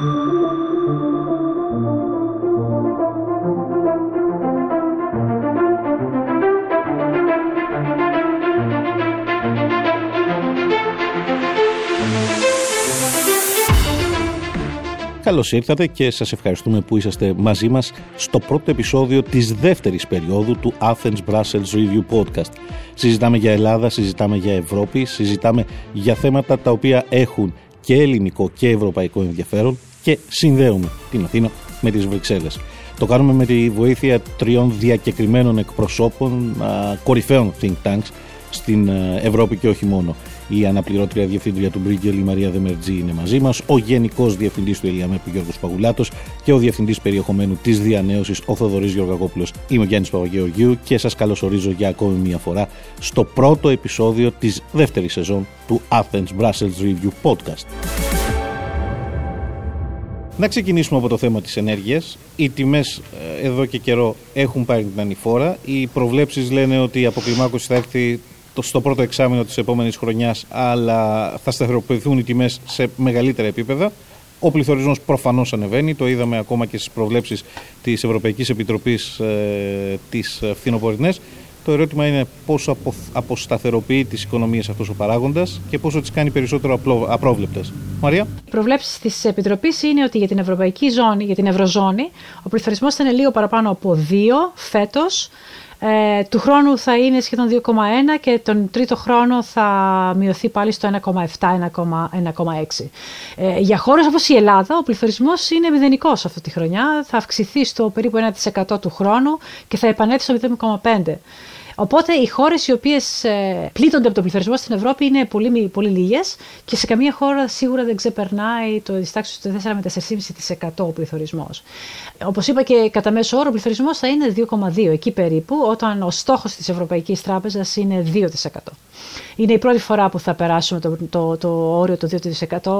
Καλώς ήρθατε και σας ευχαριστούμε που είσαστε μαζί μας στο πρώτο επεισόδιο της δεύτερης περίοδου του Athens Brussels Review Podcast. Συζητάμε για Ελλάδα, συζητάμε για Ευρώπη, συζητάμε για θέματα τα οποία έχουν και ελληνικό και ευρωπαϊκό ενδιαφέρον και συνδέουμε την Αθήνα με τις Βρυξέλλες. Το κάνουμε με τη βοήθεια τριών διακεκριμένων εκπροσώπων κορυφαίων think tanks στην ε, Ευρώπη και όχι μόνο. Η αναπληρώτρια διευθύντρια του Μπρίγκελ, η Μαρία Δεμερτζή, είναι μαζί μας. Ο γενικός διευθυντής του Ελιαμέπ, ο Γιώργος Παγουλάτος. Και ο διευθυντής περιεχομένου της διανέωσης, ο Θοδωρής Γεωργακόπουλος. Είμαι ο Γιάννης Παπαγεωργίου και σας καλωσορίζω για ακόμη μία φορά στο πρώτο επεισόδιο της δεύτερης σεζόν του Athens Brussels Review Podcast. Να ξεκινήσουμε από το θέμα της ενέργειας. Οι τιμές ε, εδώ και καιρό έχουν πάρει την ανηφόρα. Οι προβλέψεις λένε ότι η αποκλιμάκωση θα έρθει στο πρώτο εξάμεινο της επόμενης χρονιάς, αλλά θα σταθεροποιηθούν οι τιμές σε μεγαλύτερα επίπεδα. Ο πληθωρισμός προφανώς ανεβαίνει, το είδαμε ακόμα και στις προβλέψεις της Ευρωπαϊκής Επιτροπής ε, τις φθινοπορεινές. Το ερώτημα είναι πόσο απο, αποσταθεροποιεί τις οικονομίες αυτός ο παράγοντας και πόσο τις κάνει περισσότερο απρόβλεπτες. Μαρία; Οι προβλέψεις της Επιτροπής είναι ότι για την Ευρωπαϊκή Ζώνη, για την Ευρωζώνη, ο πληθωρισμός θα είναι λίγο παραπάνω από 2 φέτος. Ε, του χρόνου θα είναι σχεδόν 2,1 και τον τρίτο χρόνο θα μειωθεί πάλι στο 1,7-1,6. Ε, για χώρες όπως η Ελλάδα ο πληθωρισμός είναι μηδενικός αυτή τη χρονιά, θα αυξηθεί στο περίπου 1% του χρόνου και θα επανέλθει στο 0,5%. Οπότε οι χώρες οι οποίες ε, πλήττονται από τον πληθωρισμό στην Ευρώπη είναι πολύ, πολύ λίγες και σε καμία χώρα σίγουρα δεν ξεπερνάει το τάξη του 4 με 4,5% ο πληθωρισμός. Όπως είπα και κατά μέσο όρο, ο πληθωρισμός θα είναι 2,2 εκεί περίπου, όταν ο στόχος της Ευρωπαϊκής Τράπεζας είναι 2%. Είναι η πρώτη φορά που θα περάσουμε το, το, το όριο το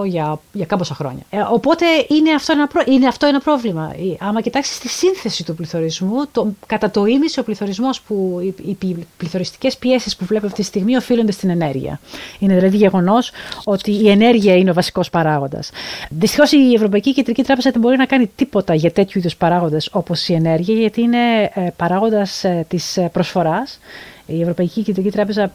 2% για, για κάμποσα χρόνια. Ε, οπότε είναι αυτό, ένα, είναι αυτό ένα πρόβλημα. Άμα κοιτάξεις τη σύνθεση του πληθωρισμού, το, κατά το ίμιση ο πληθωρισμός που οι, οι πληθωριστικές πιέσεις που βλέπουμε αυτή τη στιγμή οφείλονται στην ενέργεια. Είναι δηλαδή γεγονός ότι η ενέργεια είναι ο βασικός παράγοντας. Δυστυχώς η Ευρωπαϊκή Κεντρική Τράπεζα δεν μπορεί να κάνει τίποτα για τέτοιου είδους παράγοντες όπως η ενέργεια, γιατί είναι ε, παράγοντας ε, της προσφοράς. Η Ευρωπαϊκή Κεντρική Τράπεζα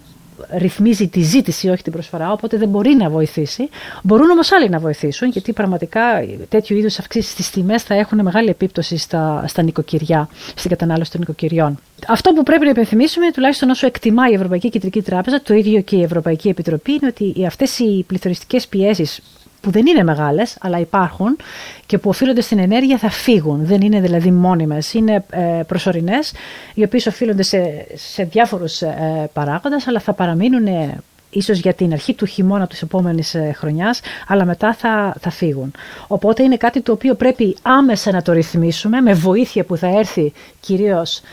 ρυθμίζει τη ζήτηση, όχι την προσφορά, οπότε δεν μπορεί να βοηθήσει. Μπορούν όμως άλλοι να βοηθήσουν, γιατί πραγματικά τέτοιου είδους αυξήσεις στις τιμές θα έχουν μεγάλη επίπτωση στα, στα νοικοκυριά, στην κατανάλωση των νοικοκυριών. Αυτό που πρέπει να υπενθυμίσουμε, τουλάχιστον όσο εκτιμά η Ευρωπαϊκή Κεντρική Τράπεζα, το ίδιο και η Ευρωπαϊκή Επιτροπή, είναι ότι αυτές οι πληθωριστικές πιέσεις που δεν είναι μεγάλες, αλλά υπάρχουν και που οφείλονται στην ενέργεια θα φύγουν. Δεν είναι δηλαδή μόνιμες, είναι ε, προσωρινές, οι οποίες οφείλονται σε, σε διάφορους ε, παράγοντες, αλλά θα παραμείνουν ε, ίσως για την αρχή του χειμώνα της επόμενης ε, χρονιάς, αλλά μετά θα, θα φύγουν. Οπότε είναι κάτι το οποίο πρέπει άμεσα να το ρυθμίσουμε με βοήθεια που θα έρθει κυρίως ε,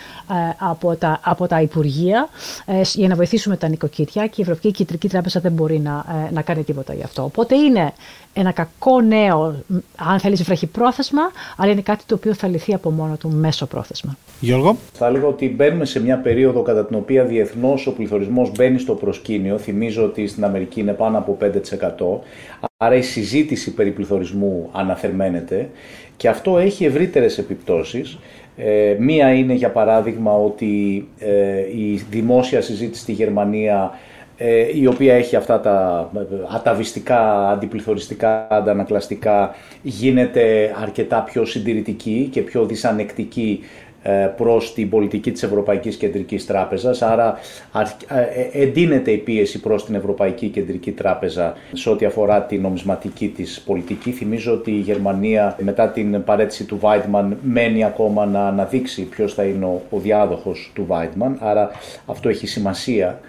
από, τα, από τα Υπουργεία ε, για να βοηθήσουμε τα νοικοκυριά και η Ευρωπαϊκή Κεντρική Τράπεζα δεν μπορεί να, να κάνει τίποτα γι' αυτό. Οπότε είναι ένα κακό νέο, αν θέλεις, βραχυπρόθεσμα, αλλά είναι κάτι το οποίο θα λυθεί από μόνο του μέσω πρόθεσμα. Γιώργο; Θα έλεγα ότι μπαίνουμε σε μια περίοδο κατά την οποία διεθνώς ο πληθωρισμός μπαίνει στο προσκήνιο. Θυμίζω ότι στην Αμερική είναι πάνω από 5%. Άρα η συζήτηση περί πληθωρισμού αναθερμαίνεται και αυτό έχει ευρύτερες επιπτώσεις. Ε, μία είναι για παράδειγμα ότι ε, η δημόσια συζήτηση στη Γερμανία ε, η οποία έχει αυτά τα αταβιστικά, αντιπληθωριστικά, αντανακλαστικά, γίνεται αρκετά πιο συντηρητική και πιο δυσανεκτική ε, προς την πολιτική της Ευρωπαϊκής Κεντρικής Τράπεζας, άρα ε, εντείνεται η πίεση προς την Ευρωπαϊκή Κεντρική Τράπεζα σε ό,τι αφορά την νομισματική της πολιτική. Θυμίζω ότι η Γερμανία μετά την παρέτηση του Βάιντμαν μένει ακόμα να αναδείξει ποιος θα είναι ο διάδοχος του Βάιντμαν, άρα αυτό έχει σημασία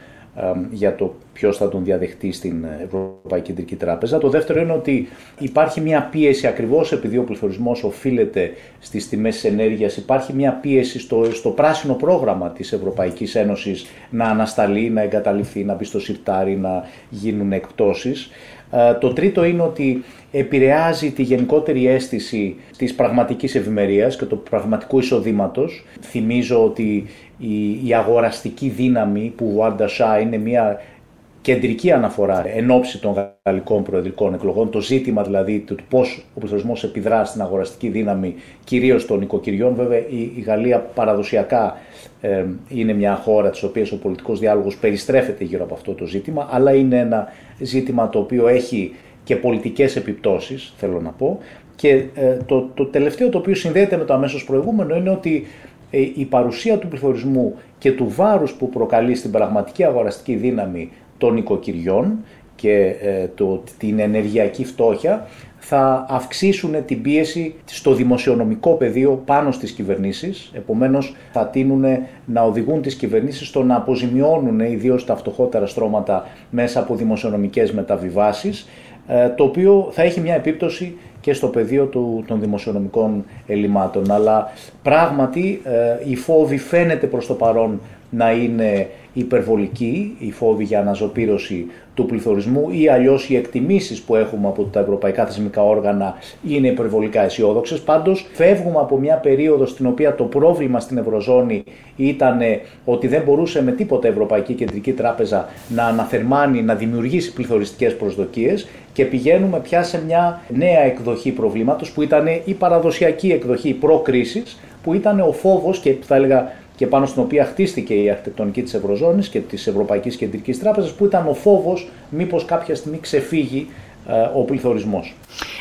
για το ποιος θα τον διαδεχτεί στην Ευρωπαϊκή Κεντρική Τράπεζα. Το δεύτερο είναι ότι υπάρχει μια πίεση ακριβώς επειδή ο πληθωρισμός οφείλεται στις τιμές της ενέργειας. Υπάρχει μια πίεση στο, στο πράσινο πρόγραμμα της Ευρωπαϊκής Ένωσης να ανασταλεί, να εγκαταλειφθεί, να μπει στο σιρτάρι, να γίνουν εκπτώσεις. Ε, το τρίτο είναι ότι επηρεάζει τη γενικότερη αίσθηση της πραγματικής ευημερίας και του πραγματικού εισοδήματος. Θυμίζω ότι η, η αγοραστική δύναμη που ο Σά είναι μια κεντρική αναφορά εν ώψη των γαλλικών προεδρικών εκλογών, το ζήτημα δηλαδή του πώς ο πληθωρισμός επιδρά στην αγοραστική δύναμη κυρίως των οικοκυριών. Βέβαια, η, Γαλλία παραδοσιακά ε, είναι μια χώρα της οποίας ο πολιτικός διάλογος περιστρέφεται γύρω από αυτό το ζήτημα, αλλά είναι ένα ζήτημα το οποίο έχει και πολιτικές επιπτώσεις, θέλω να πω. Και ε, το, το τελευταίο το οποίο συνδέεται με το αμέσως προηγούμενο είναι ότι ε, η παρουσία του πληθωρισμού και του βάρους που προκαλεί στην πραγματική αγοραστική δύναμη των οικοκυριών και ε, το, την ενεργειακή φτώχεια θα αυξήσουν την πίεση στο δημοσιονομικό πεδίο πάνω στις κυβερνήσεις. Επομένως θα τείνουν να οδηγούν τις κυβερνήσεις στο να αποζημιώνουν ιδίως τα φτωχότερα στρώματα μέσα από δημοσιονομικές μεταβιβάσεις ε, το οποίο θα έχει μια επίπτωση και στο πεδίο του, των δημοσιονομικών ελλημάτων. Αλλά πράγματι ε, η φόβη φαίνεται προς το παρόν να είναι υπερβολική, η φόβη για αναζωπήρωση του πληθωρισμού ή αλλιώς οι εκτιμήσεις που έχουμε από τα ευρωπαϊκά θεσμικά όργανα είναι υπερβολικά αισιόδοξες. Πάντως φεύγουμε από μια περίοδο στην οποία το πρόβλημα στην Ευρωζώνη ήταν ότι δεν μπορούσε με τίποτα η Ευρωπαϊκή Κεντρική Τράπεζα να αναθερμάνει, να δημιουργήσει πληθωριστικές προσδοκίες και πηγαίνουμε πια σε μια νέα εκδοχή προβλήματος που ήταν η παραδοσιακή εκδοχή προ-κρίσης, που ήταν ο φόβος και θα έλεγα και πάνω στην οποία χτίστηκε η αρχιτεκτονική της Ευρωζώνης και της Ευρωπαϊκής Κεντρικής Τράπεζας που ήταν ο φόβος μήπως κάποια στιγμή ξεφύγει ε, ο πληθωρισμός.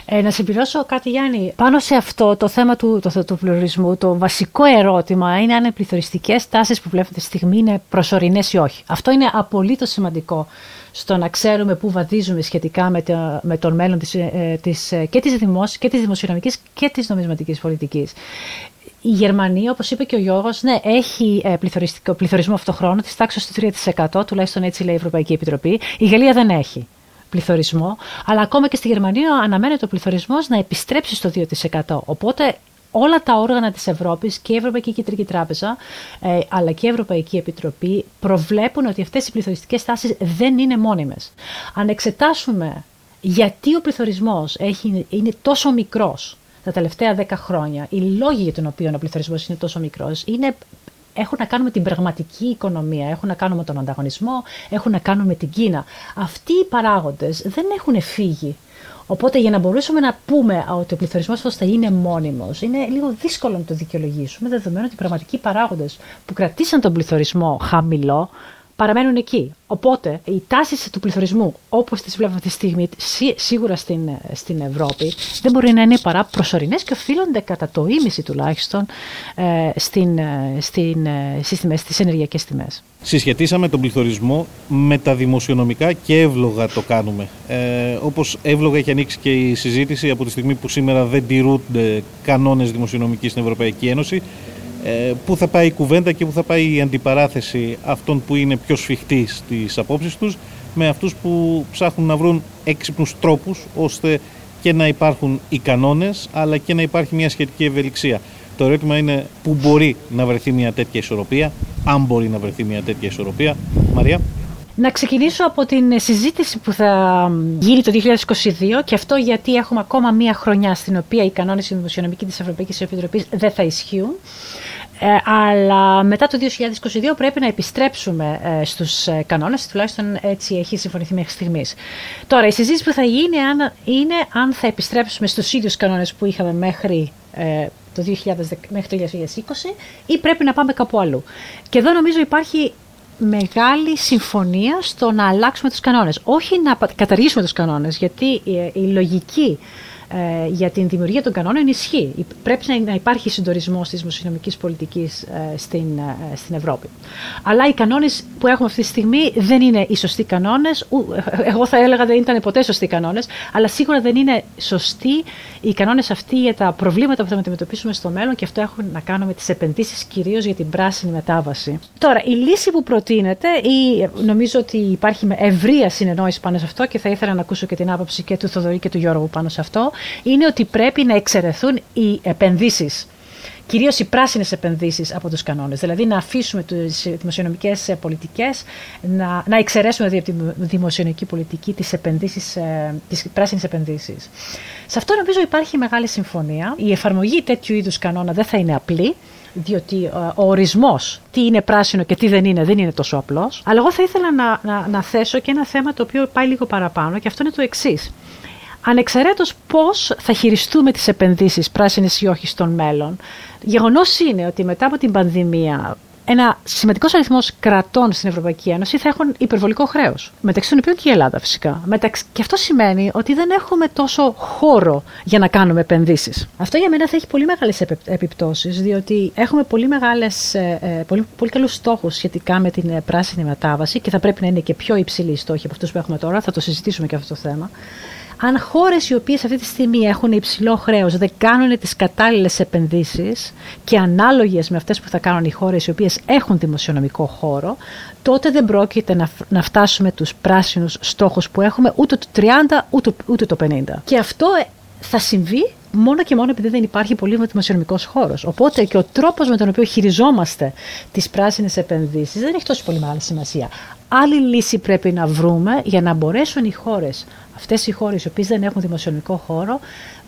Ε, να συμπληρώσω κάτι Γιάννη. Πάνω σε αυτό το θέμα του, το, του πληθωρισμού, το βασικό ερώτημα είναι αν οι πληθωριστικές τάσεις που βλέπετε στη στιγμή είναι προσωρινές ή όχι. Αυτό είναι απολύτως σημαντικό στο να ξέρουμε πού βαδίζουμε σχετικά με, το, με τον μέλλον της, ε, της, ε, και της δημόσιας και της δημοσιονομικής και της νομισματικής πολιτικής. Η Γερμανία, όπως είπε και ο Γιώργος, ναι, έχει ε, πληθωρισμό αυτό χρόνο της τάξης του 3%, τουλάχιστον έτσι λέει η Ευρωπαϊκή Επιτροπή. Η Γαλλία δεν έχει πληθωρισμό, αλλά ακόμα και στη Γερμανία αναμένεται ο πληθωρισμός να επιστρέψει στο 2%. Οπότε όλα τα όργανα της Ευρώπης και η Ευρωπαϊκή Κεντρική Τράπεζα ε, αλλά και η Ευρωπαϊκή Επιτροπή προβλέπουν ότι αυτές οι πληθωριστικές τάσεις δεν είναι μόνιμες. Αν εξετάσουμε γιατί ο πληθωρισμός έχει, είναι τόσο μικρός τα τελευταία 10 χρόνια, οι λόγοι για τον οποίο ο πληθωρισμός είναι τόσο μικρός είναι έχουν να κάνουν με την πραγματική οικονομία, έχουν να κάνουν με τον ανταγωνισμό, έχουν να κάνουν με την Κίνα. Αυτοί οι παράγοντες δεν έχουν φύγει Οπότε για να μπορούσαμε να πούμε ότι ο πληθωρισμός αυτός θα είναι μόνιμος, είναι λίγο δύσκολο να το δικαιολογήσουμε, δεδομένου ότι οι πραγματικοί παράγοντες που κρατήσαν τον πληθωρισμό χαμηλό παραμένουν εκεί. Οπότε οι τάσεις του πληθωρισμού, όπως τις βλέπουμε αυτή τη στιγμή, σίγουρα στην, στην Ευρώπη, δεν μπορεί να είναι παρά προσωρινές και οφείλονται κατά το ίμιση τουλάχιστον ε, στην, ε, στην, ε, στις, τιμές, στις ενεργειακές τιμές. Συσχετίσαμε τον πληθωρισμό με τα δημοσιονομικά και εύλογα το κάνουμε. Ε, όπως εύλογα έχει ανοίξει και η συζήτηση από τη στιγμή που σήμερα δεν τηρούνται κανόνες δημοσιονομικοί στην Ευρωπαϊκή Ένωση ε, πού θα πάει η κουβέντα και πού θα πάει η αντιπαράθεση αυτών που είναι πιο σφιχτοί στις απόψεις τους με αυτούς που ψάχνουν να βρουν έξυπνους τρόπους ώστε και να υπάρχουν οι κανόνες αλλά και να υπάρχει μια σχετική ευελιξία. Το ερώτημα είναι πού μπορεί να βρεθεί μια τέτοια ισορροπία, αν μπορεί να βρεθεί μια τέτοια ισορροπία. Μαρία. Να ξεκινήσω από την συζήτηση που θα γίνει το 2022 και αυτό γιατί έχουμε ακόμα μία χρονιά στην οποία οι κανόνες δημοσιονομικοί της Ευρωπαϊκής Επιτροπής δεν θα ισχύουν. Ε, αλλά μετά το 2022 πρέπει να επιστρέψουμε ε, στους ε, κανόνες, τουλάχιστον έτσι έχει συμφωνηθεί μέχρι στιγμής. Τώρα, η συζήτηση που θα γίνει είναι αν θα επιστρέψουμε στους ίδιους κανόνες που είχαμε μέχρι ε, το 2000, μέχρι το 2020 ή πρέπει να πάμε κάπου αλλού. Και εδώ νομίζω υπάρχει μεγάλη συμφωνία στο να αλλάξουμε τους κανόνες. Όχι να καταργήσουμε τους κανόνες, γιατί η λογική ε, για την δημιουργία των κανόνων ισχύει. Πρέπει να υπάρχει συντορισμός της δημοσιονομικής πολιτικής ε, στην, ε, στην Ευρώπη. Αλλά οι κανόνες που έχουμε αυτή τη στιγμή δεν είναι οι σωστοί κανόνες. Εγώ θα έλεγα δεν ήταν ποτέ σωστοί κανόνες, αλλά σίγουρα δεν είναι σωστοί οι κανόνες αυτοί για τα προβλήματα που θα αντιμετωπίσουμε στο μέλλον και αυτό έχουν να κάνουν με τις επενδύσεις κυρίως για την πράσινη μετάβαση. Τώρα, η λύση που προτείνεται, ή νομίζω ότι υπάρχει ευρεία συνεννόηση πάνω σε αυτό και θα ήθελα να ακούσω και την άποψη και του Θοδωρή και του Γιώργου πάνω σε αυτό, είναι ότι πρέπει να εξαιρεθούν οι επενδύσεις κυρίως οι πράσινες επενδύσεις από τους κανόνες. Δηλαδή να αφήσουμε τις δημοσιονομικές πολιτικές, να, να εξαιρέσουμε δηλαδή από τη δημοσιονομική πολιτική τις, επενδύσεις, ε, τις πράσινες επενδύσεις. Σε αυτό νομίζω υπάρχει μεγάλη συμφωνία. Η εφαρμογή τέτοιου είδους κανόνα δεν θα είναι απλή διότι ε, ο ορισμός τι είναι πράσινο και τι δεν είναι δεν είναι τόσο απλός. Αλλά εγώ θα ήθελα να, να, να θέσω και ένα θέμα το οποίο πάει λίγο παραπάνω και αυτό είναι το εξής. Ανεξαιρέτως πώς θα χειριστούμε τις επενδύσεις πράσινες ή όχι στον μέλλον, γεγονός είναι ότι μετά από την πανδημία ένα σημαντικός αριθμός κρατών στην Ευρωπαϊκή Ένωση θα έχουν υπερβολικό χρέος. Μεταξύ των οποίων και η Ελλάδα φυσικά. Μεταξύ... Και αυτό σημαίνει ότι δεν έχουμε τόσο χώρο για να κάνουμε επενδύσεις. Αυτό για μένα θα έχει πολύ μεγάλες επιπτώσεις, διότι έχουμε πολύ, μεγάλες, ε, ε, πολύ, πολύ καλούς στόχους σχετικά με την ε, πράσινη μετάβαση και θα πρέπει να είναι και πιο υψηλοί οι στόχοι από αυτούς που έχουμε τώρα. Θα το συζητήσουμε και αυτό το θέμα αν χώρες οι οποίες αυτή τη στιγμή έχουν υψηλό χρέος δεν κάνουν τις κατάλληλες επενδύσεις και ανάλογες με αυτές που θα κάνουν οι χώρες οι οποίες έχουν δημοσιονομικό χώρο, τότε δεν πρόκειται να, να φτάσουμε τους πράσινους στόχους που έχουμε ούτε το 30 ούτε, ούτε το 50. Και αυτό ε, θα συμβεί μόνο και μόνο επειδή δεν υπάρχει πολύ δημοσιονομικός χώρος. Οπότε και ο τρόπος με τον οποίο χειριζόμαστε τις πράσινες επενδύσεις δεν έχει τόσο πολύ μεγάλη σημασία. Άλλη λύση πρέπει να βρούμε για να μπορέσουν οι χώρες αυτές οι χώρες οι οποίες δεν έχουν δημοσιονομικό χώρο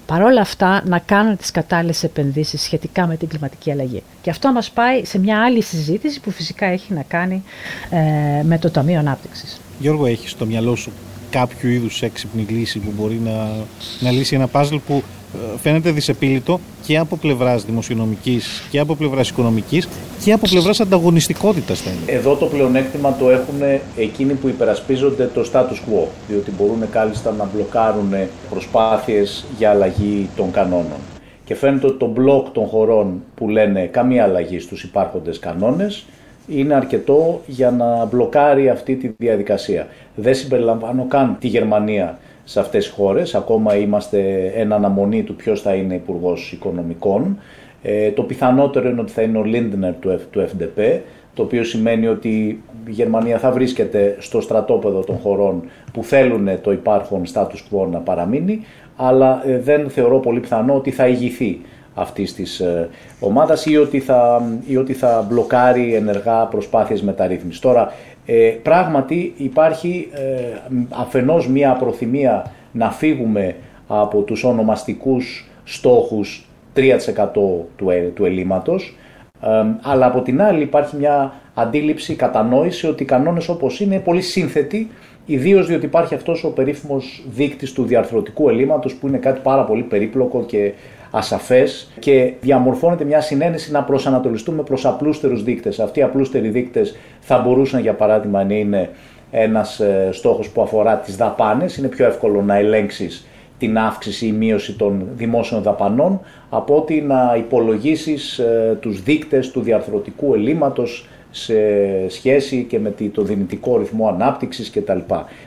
παρόλα αυτά να κάνουν τις κατάλληλες επενδύσεις σχετικά με την κλιματική αλλαγή. Και αυτό μας πάει σε μια άλλη συζήτηση που φυσικά έχει να κάνει ε, με το Ταμείο Ανάπτυξης. Γιώργο, έχεις στο μυαλό σου κάποιο είδους έξυπνη λύση που μπορεί να, να λύσει ένα πάζλ που ε, φαίνεται δυσεπίλητο και από πλευράς δημοσιονομικής και από πλευράς οικονομικής και από πλευράς ανταγωνιστικότητας. Εδώ το πλεονέκτημα το έχουν εκείνοι που υπερασπίζονται το status quo, διότι μπορούν κάλλιστα να μπλοκάρουν προσπάθειες για αλλαγή των κανόνων. Και φαίνεται ότι το μπλοκ των χωρών που λένε καμία αλλαγή στους υπάρχοντες κανόνες είναι αρκετό για να μπλοκάρει αυτή τη διαδικασία. Δεν συμπεριλαμβάνω καν τη Γερμανία σε αυτές τις χώρες. Ακόμα είμαστε εν αναμονή του ποιος θα είναι υπουργός Οικονομικών. Ε, το πιθανότερο είναι ότι θα είναι ο Λίντνερ του, του FDP, το οποίο σημαίνει ότι η Γερμανία θα βρίσκεται στο στρατόπεδο των χωρών που θέλουν το υπάρχον status quo να παραμείνει, αλλά ε, δεν θεωρώ πολύ πιθανό ότι θα ηγηθεί αυτής της ε, ομάδας ή ότι θα, ή ότι θα μπλοκάρει ενεργά προσπάθειες μεταρρύθμισης. Τώρα, ε, πράγματι υπάρχει ε, αφενός μία προθυμία να φύγουμε από τους ονομαστικούς στόχους 3% του, ε, του ελλείμματος, αλλά από την άλλη υπάρχει μια αντίληψη, κατανόηση ότι οι κανόνες όπως είναι πολύ σύνθετοι, ιδίως διότι υπάρχει αυτός ο περίφημος δείκτης του διαρθρωτικού ελλείμματος που είναι κάτι πάρα πολύ περίπλοκο και ασαφές και διαμορφώνεται μια συνένεση να προσανατολιστούμε προς απλούστερους δείκτες. Αυτοί οι απλούστεροι δείκτες θα μπορούσαν για παράδειγμα να είναι ένας ε, στόχος που αφορά τις δαπάνες. Είναι πιο εύκολο να ελέγξεις την αύξηση ή μείωση των δημόσιων δαπανών από ότι να υπολογίσεις ε, τους δείκτες του διαρθρωτικού ελλείμματος σε σχέση και με το δυνητικό ρυθμό ανάπτυξης κτλ.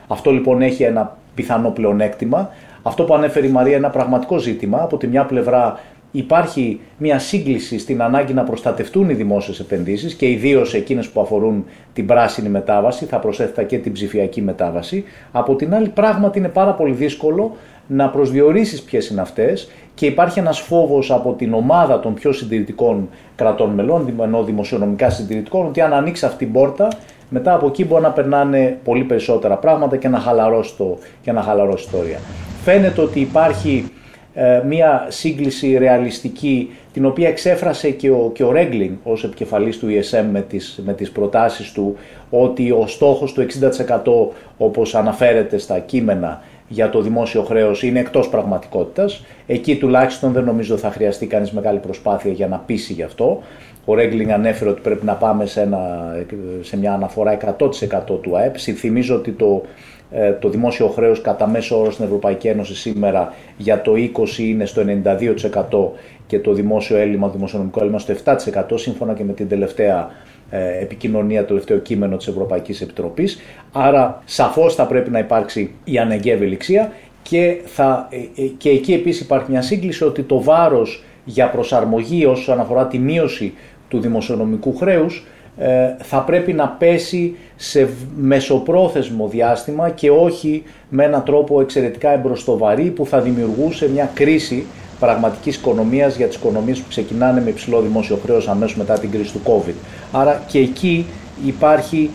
Αυτό λοιπόν έχει ένα πιθανό πλεονέκτημα αυτό που ανέφερε η Μαρία είναι ένα πραγματικό ζήτημα. Από τη μια πλευρά υπάρχει μια σύγκληση στην ανάγκη να προστατευτούν οι δημόσιες επενδύσεις και ιδίως εκείνες που αφορούν την πράσινη μετάβαση, θα προσέθετα και την ψηφιακή μετάβαση. Από την άλλη, πράγματι είναι πάρα πολύ δύσκολο να προσδιορίσεις ποιες είναι αυτές και υπάρχει ένας φόβος από την ομάδα των πιο συντηρητικών κρατών μελών, ενώ δημοσιονομικά συντηρητικών, ότι αν ανοίξει αυτή την πόρτα, μετά από εκεί μπορεί να περνάνε πολύ περισσότερα πράγματα και να χαλαρώσει, το, και να χαλαρώσει ιστορία φαίνεται ότι υπάρχει ε, μια σύγκληση ρεαλιστική την οποία εξέφρασε και ο, και ο Ρέγκλινγκ ως επικεφαλής του ESM με τις, με τις προτάσεις του ότι ο στόχος του 60% όπως αναφέρεται στα κείμενα για το δημόσιο χρέος είναι εκτός πραγματικότητας. Εκεί τουλάχιστον δεν νομίζω θα χρειαστεί κανείς μεγάλη προσπάθεια για να πείσει γι' αυτό. Ο Ρέγκλινγκ ανέφερε ότι πρέπει να πάμε σε, ένα, σε μια αναφορά 100% του ΑΕΠ. Θυμίζω ότι το ε, το δημόσιο χρέος κατά μέσο όρο στην Ευρωπαϊκή Ένωση σήμερα για το 20 είναι στο 92% και το δημόσιο έλλειμμα, το δημοσιονομικό έλλειμμα στο 7% σύμφωνα και με την τελευταία ε, επικοινωνία, το τελευταίο κείμενο της Ευρωπαϊκής Επιτροπής. Άρα σαφώς θα πρέπει να υπάρξει η αναγκαία ευελιξία και, θα, ε, και εκεί επίσης υπάρχει μια σύγκληση ότι το βάρος για προσαρμογή όσον αφορά τη μείωση του δημοσιονομικού χρέους ε, θα πρέπει να πέσει σε μεσοπρόθεσμο διάστημα και όχι με έναν τρόπο εξαιρετικά εμπροστοβαρή που θα δημιουργούσε μια κρίση πραγματικής οικονομίας για τις οικονομίες που ξεκινάνε με υψηλό δημόσιο χρέος αμέσως μετά την κρίση του COVID. Άρα και εκεί υπάρχει,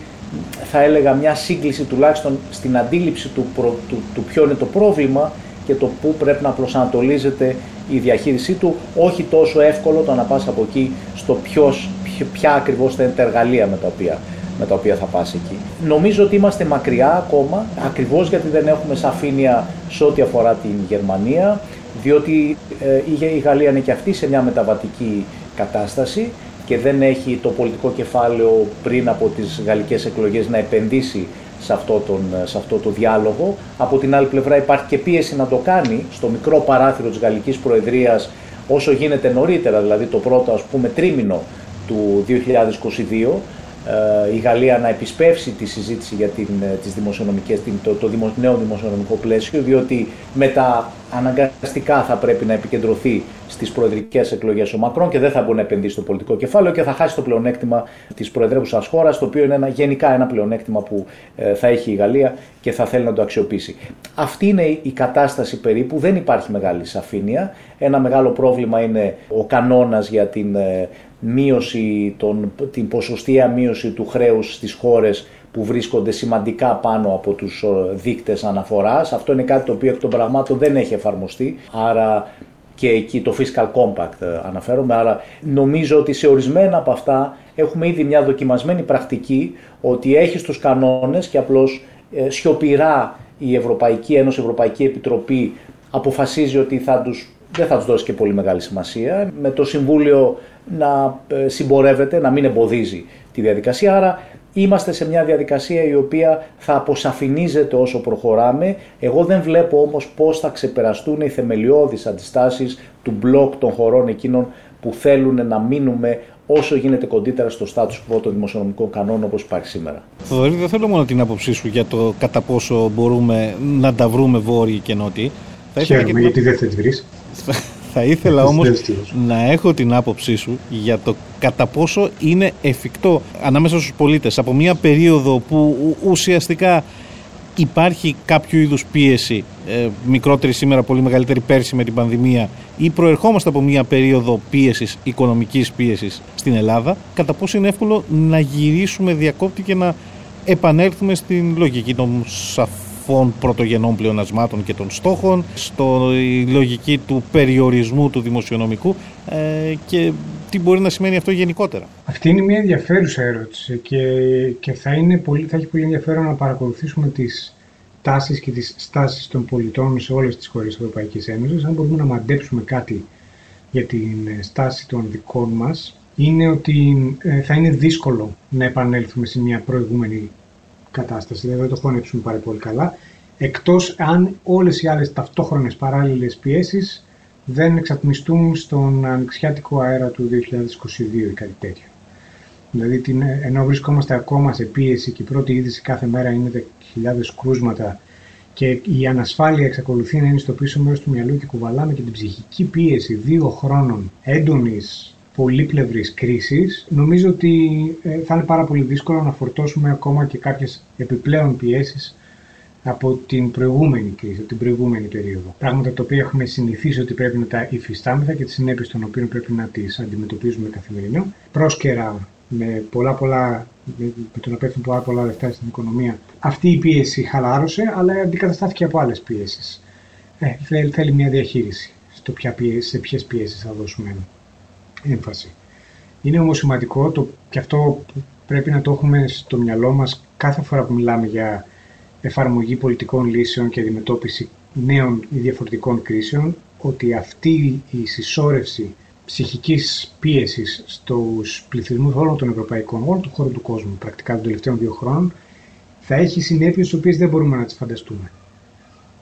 θα έλεγα, μια σύγκληση τουλάχιστον στην αντίληψη του, του, του ποιο είναι το πρόβλημα και το πού πρέπει να προσανατολίζεται η διαχείρισή του, όχι τόσο εύκολο το να πας από εκεί στο ποιος, ποια ακριβώς θα είναι τα εργαλεία με τα οποία με τα οποία θα πας εκεί. Νομίζω ότι είμαστε μακριά ακόμα, ακριβώς γιατί δεν έχουμε σαφήνεια σε ό,τι αφορά την Γερμανία, διότι ε, η Γαλλία είναι και αυτή σε μια μεταβατική κατάσταση και δεν έχει το πολιτικό κεφάλαιο πριν από τις γαλλικές εκλογές να επενδύσει σε αυτό, τον, σε αυτό το διάλογο. Από την άλλη πλευρά υπάρχει και πίεση να το κάνει στο μικρό παράθυρο της Γαλλικής Προεδρίας όσο γίνεται νωρίτερα, δηλαδή το πρώτο ας πούμε τρίμηνο του 2022, ε, η Γαλλία να επισπεύσει τη συζήτηση για την, ε, τις δημοσιονομικές, το, το νέο δημοσιονομικό πλαίσιο, διότι μετά αναγκαστικά θα πρέπει να επικεντρωθεί στις προεδρικές εκλογές ο Μακρόν και δεν θα μπορεί να επενδύσει στο πολιτικό κεφάλαιο και θα χάσει το πλεονέκτημα της προεδρεύουσας χώρας, το οποίο είναι ένα, γενικά ένα πλεονέκτημα που ε, θα έχει η Γαλλία και θα θέλει να το αξιοποιήσει. Αυτή είναι η κατάσταση περίπου, δεν υπάρχει μεγάλη σαφήνεια. Ένα μεγάλο πρόβλημα είναι ο κανόνας για την μείωση, τον, την ποσοστία μείωση του χρέους στις χώρες που βρίσκονται σημαντικά πάνω από τους δείκτες αναφοράς. Αυτό είναι κάτι το οποίο εκ των πραγμάτων δεν έχει εφαρμοστεί, άρα και εκεί το Fiscal Compact ε, αναφέρομαι, άρα νομίζω ότι σε ορισμένα από αυτά έχουμε ήδη μια δοκιμασμένη πρακτική ότι έχει τους κανόνες και απλώς ε, σιωπηρά η Ευρωπαϊκή Ένωση, η Ευρωπαϊκή Επιτροπή αποφασίζει ότι θα τους, δεν θα τους δώσει και πολύ μεγάλη σημασία. Με το Συμβούλιο να ε, συμπορεύεται, να μην εμποδίζει τη διαδικασία. Άρα είμαστε σε μια διαδικασία η οποία θα αποσαφηνίζεται όσο προχωράμε. Εγώ δεν βλέπω όμως πώς θα ξεπεραστούν οι θεμελιώδεις αντιστάσεις του μπλοκ των χωρών εκείνων που θέλουν να μείνουμε όσο γίνεται κοντύτερα στο status quo των δημοσιονομικών κανόνων όπως υπάρχει σήμερα. Θοδωρή, δεν θέλω μόνο την άποψή σου για το κατά πόσο μπορούμε να τα βρούμε βόρειοι και νότιοι. Χαίρομαι γιατί δεν θα τη βρεις. Θα ήθελα όμως να έχω την άποψή σου για το κατά πόσο είναι εφικτό ανάμεσα στους πολίτες. Από μια περίοδο που ουσιαστικά υπάρχει κάποιο είδους πίεση, ε, μικρότερη σήμερα, πολύ μεγαλύτερη πέρσι με την πανδημία ή προερχόμαστε από μια περίοδο πίεσης, οικονομικής πίεσης στην Ελλάδα, κατά πόσο είναι εύκολο να γυρίσουμε διακόπτη και να επανέλθουμε στην λογική των σαφών σαφών πρωτογενών πλεονασμάτων και των στόχων, στο η λογική του περιορισμού του δημοσιονομικού ε, και τι μπορεί να σημαίνει αυτό γενικότερα. Αυτή είναι μια ενδιαφέρουσα ερώτηση και, και θα, είναι πολύ, θα έχει πολύ ενδιαφέρον να παρακολουθήσουμε τις τάσεις και τις στάσεις των πολιτών σε όλες τις χώρες της Ευρωπαϊκής Ένωσης. Αν μπορούμε να μαντέψουμε κάτι για την στάση των δικών μας, είναι ότι ε, θα είναι δύσκολο να επανέλθουμε σε μια προηγούμενη κατάσταση, δηλαδή δεν το χωνέψουμε πάρα πολύ καλά, εκτός αν όλες οι άλλες ταυτόχρονες παράλληλες πιέσεις δεν εξατμιστούν στον ανοιξιάτικο αέρα του 2022 ή κάτι τέτοιο. Δηλαδή, την, ενώ βρισκόμαστε ακόμα σε πίεση και η πρώτη είδηση κάθε μέρα είναι χιλιάδες κρούσματα και η ανασφάλεια εξακολουθεί να είναι στο πίσω μέρος του μυαλού και κουβαλάμε και την ψυχική πίεση δύο χρόνων έντονης πολύπλευρης κρίσης, νομίζω ότι ε, θα είναι πάρα πολύ δύσκολο να φορτώσουμε ακόμα και κάποιες επιπλέον πιέσεις από την προηγούμενη κρίση, από την προηγούμενη περίοδο. Πράγματα τα οποία έχουμε συνηθίσει ότι πρέπει να τα υφιστάμεθα και τις συνέπειες των οποίων πρέπει να τις αντιμετωπίζουμε καθημερινά. Πρόσκαιρα, με, πολλά, πολλά, με το να πέφτουν πολλά, πολλά λεφτά στην οικονομία, αυτή η πίεση χαλάρωσε, αλλά αντικαταστάθηκε από άλλες πιέσεις. Ε, θέλει, θέλει μια διαχείριση στο ποια σε ποιες πιέσεις θα δώσουμε έμφαση. Είναι όμως σημαντικό το, και αυτό πρέπει να το έχουμε στο μυαλό μας κάθε φορά που μιλάμε για εφαρμογή πολιτικών λύσεων και αντιμετώπιση νέων ή διαφορετικών κρίσεων, ότι αυτή η συσσόρευση ψυχικής πίεσης στους πληθυσμούς όλων των ευρωπαϊκών, όλων του χώρου του κόσμου, πρακτικά των τελευταίων δύο χρόνων, θα έχει συνέπειες τις οποίες δεν μπορούμε να τις φανταστούμε.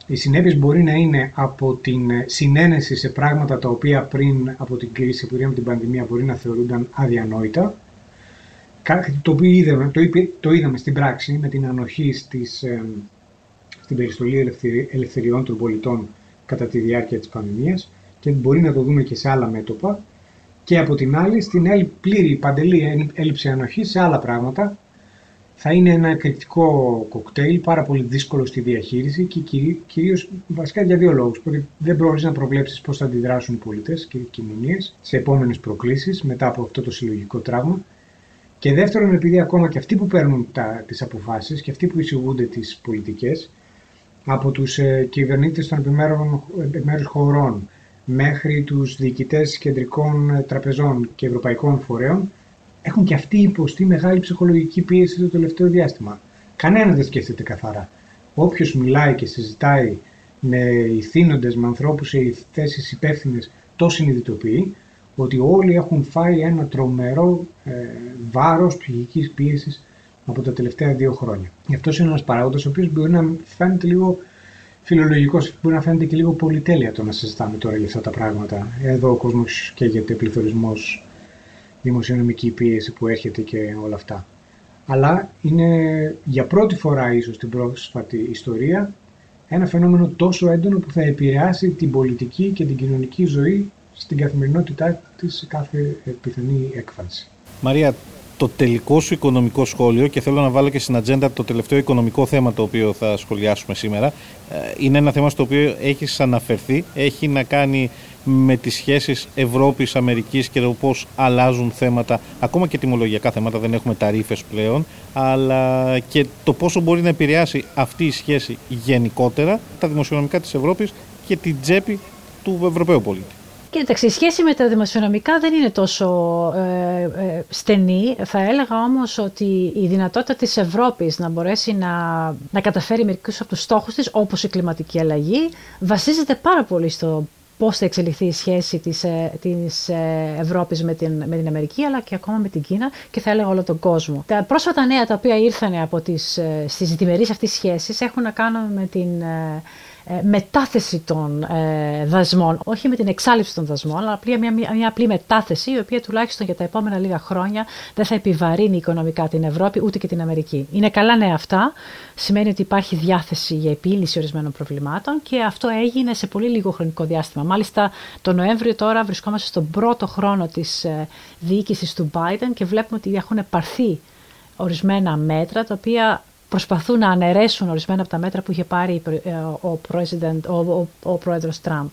Οι συνέπειες μπορεί να είναι από την συνένεση σε πράγματα τα οποία πριν από την κρίση, πριν από την πανδημία μπορεί να θεωρούνταν αδιανόητα. Το οποίο είδαμε, το, το είδαμε στην πράξη με την ανοχή στις, στην περιστολή ελευθεριών των πολιτών κατά τη διάρκεια της πανδημίας και μπορεί να το δούμε και σε άλλα μέτωπα και από την άλλη στην πλήρη παντελή έλλειψη ανοχής σε άλλα πράγματα θα είναι ένα εκρηκτικό κοκτέιλ, πάρα πολύ δύσκολο στη διαχείριση και κυρίως βασικά για δύο λόγους. Πρώτον, δεν μπορείς να προβλέψεις πώς θα αντιδράσουν οι πολίτε και οι κοινωνίες σε επόμενες προκλήσεις μετά από αυτό το συλλογικό τραύμα. Και δεύτερον, επειδή ακόμα και αυτοί που παίρνουν τις αποφάσεις και αυτοί που εισηγούνται τις πολιτικές, από τους ε, κυβερνήτες των επιμέρους χωρών μέχρι τους διοικητές κεντρικών ε, τραπεζών και ευρωπαϊκών φορέων, έχουν και αυτοί υποστεί μεγάλη ψυχολογική πίεση το τελευταίο διάστημα. Κανένα δεν σκέφτεται καθαρά. Όποιος μιλάει και συζητάει με ηθήνοντες, με ανθρώπους σε θέσεις υπεύθυνες, το συνειδητοποιεί ότι όλοι έχουν φάει ένα τρομερό ε, βάρος ψυχικής πίεσης από τα τελευταία δύο χρόνια. Γι' αυτό είναι ένας παράγοντας ο οποίος μπορεί να φαίνεται λίγο φιλολογικός, μπορεί να φαίνεται και λίγο πολυτέλεια το να συζητάμε τώρα για αυτά τα πράγματα. Εδώ ο κόσμος καίγεται πληθωρισμός δημοσιονομική πίεση που έρχεται και όλα αυτά. Αλλά είναι για πρώτη φορά ίσως στην πρόσφατη ιστορία ένα φαινόμενο τόσο έντονο που θα επηρεάσει την πολιτική και την κοινωνική ζωή στην καθημερινότητά της σε κάθε πιθανή έκφανση. Μαρία, το τελικό σου οικονομικό σχόλιο και θέλω να βάλω και στην ατζέντα το τελευταίο οικονομικό θέμα το οποίο θα σχολιάσουμε σήμερα. Ε, είναι ένα θέμα στο οποίο έχεις αναφερθεί, έχει να κάνει με τις σχέσεις Ευρώπης-Αμερικής και το πώς αλλάζουν θέματα, ακόμα και τιμολογιακά θέματα, δεν έχουμε ταρίφες πλέον, αλλά και το πόσο μπορεί να επηρεάσει αυτή η σχέση γενικότερα τα δημοσιονομικά της Ευρώπης και την τσέπη του Ευρωπαίου πολίτη. Κοίταξε, η σχέση με τα δημοσιονομικά δεν είναι τόσο ε, ε, στενή. Θα έλεγα όμως ότι η δυνατότητα της Ευρώπης να μπορέσει να, να καταφέρει μερικούς από τους στόχους της, όπως η κλιματική αλλαγή, βασίζεται πάρα πολύ στο πώς θα εξελιχθεί η σχέση της, ε, της ε, Ευρώπης με την, με την Αμερική αλλά και ακόμα με την Κίνα και θα έλεγα όλο τον κόσμο. Τα πρόσφατα νέα τα οποία ήρθαν από τις, ε, στις διμερείς αυτές σχέσεις έχουν να κάνουν με την ε, μετάθεση των ε, δασμών, όχι με την εξάλληψη των δασμών, αλλά απλή, μια, μια, απλή μετάθεση, η οποία τουλάχιστον για τα επόμενα λίγα χρόνια δεν θα επιβαρύνει οικονομικά την Ευρώπη ούτε και την Αμερική. Είναι καλά νέα αυτά. Σημαίνει ότι υπάρχει διάθεση για επίλυση ορισμένων προβλημάτων και αυτό έγινε σε πολύ λίγο χρονικό διάστημα. Μάλιστα, το Νοέμβριο τώρα βρισκόμαστε στον πρώτο χρόνο της ε, διοίκησης του Biden και βλέπουμε ότι έχουν πάρθει ορισμένα μέτρα τα οποία προσπαθούν να αναιρέσουν ορισμένα από τα μέτρα που είχε πάρει ε, ο, ο, ο, ο πρόεδρος Τραμπ.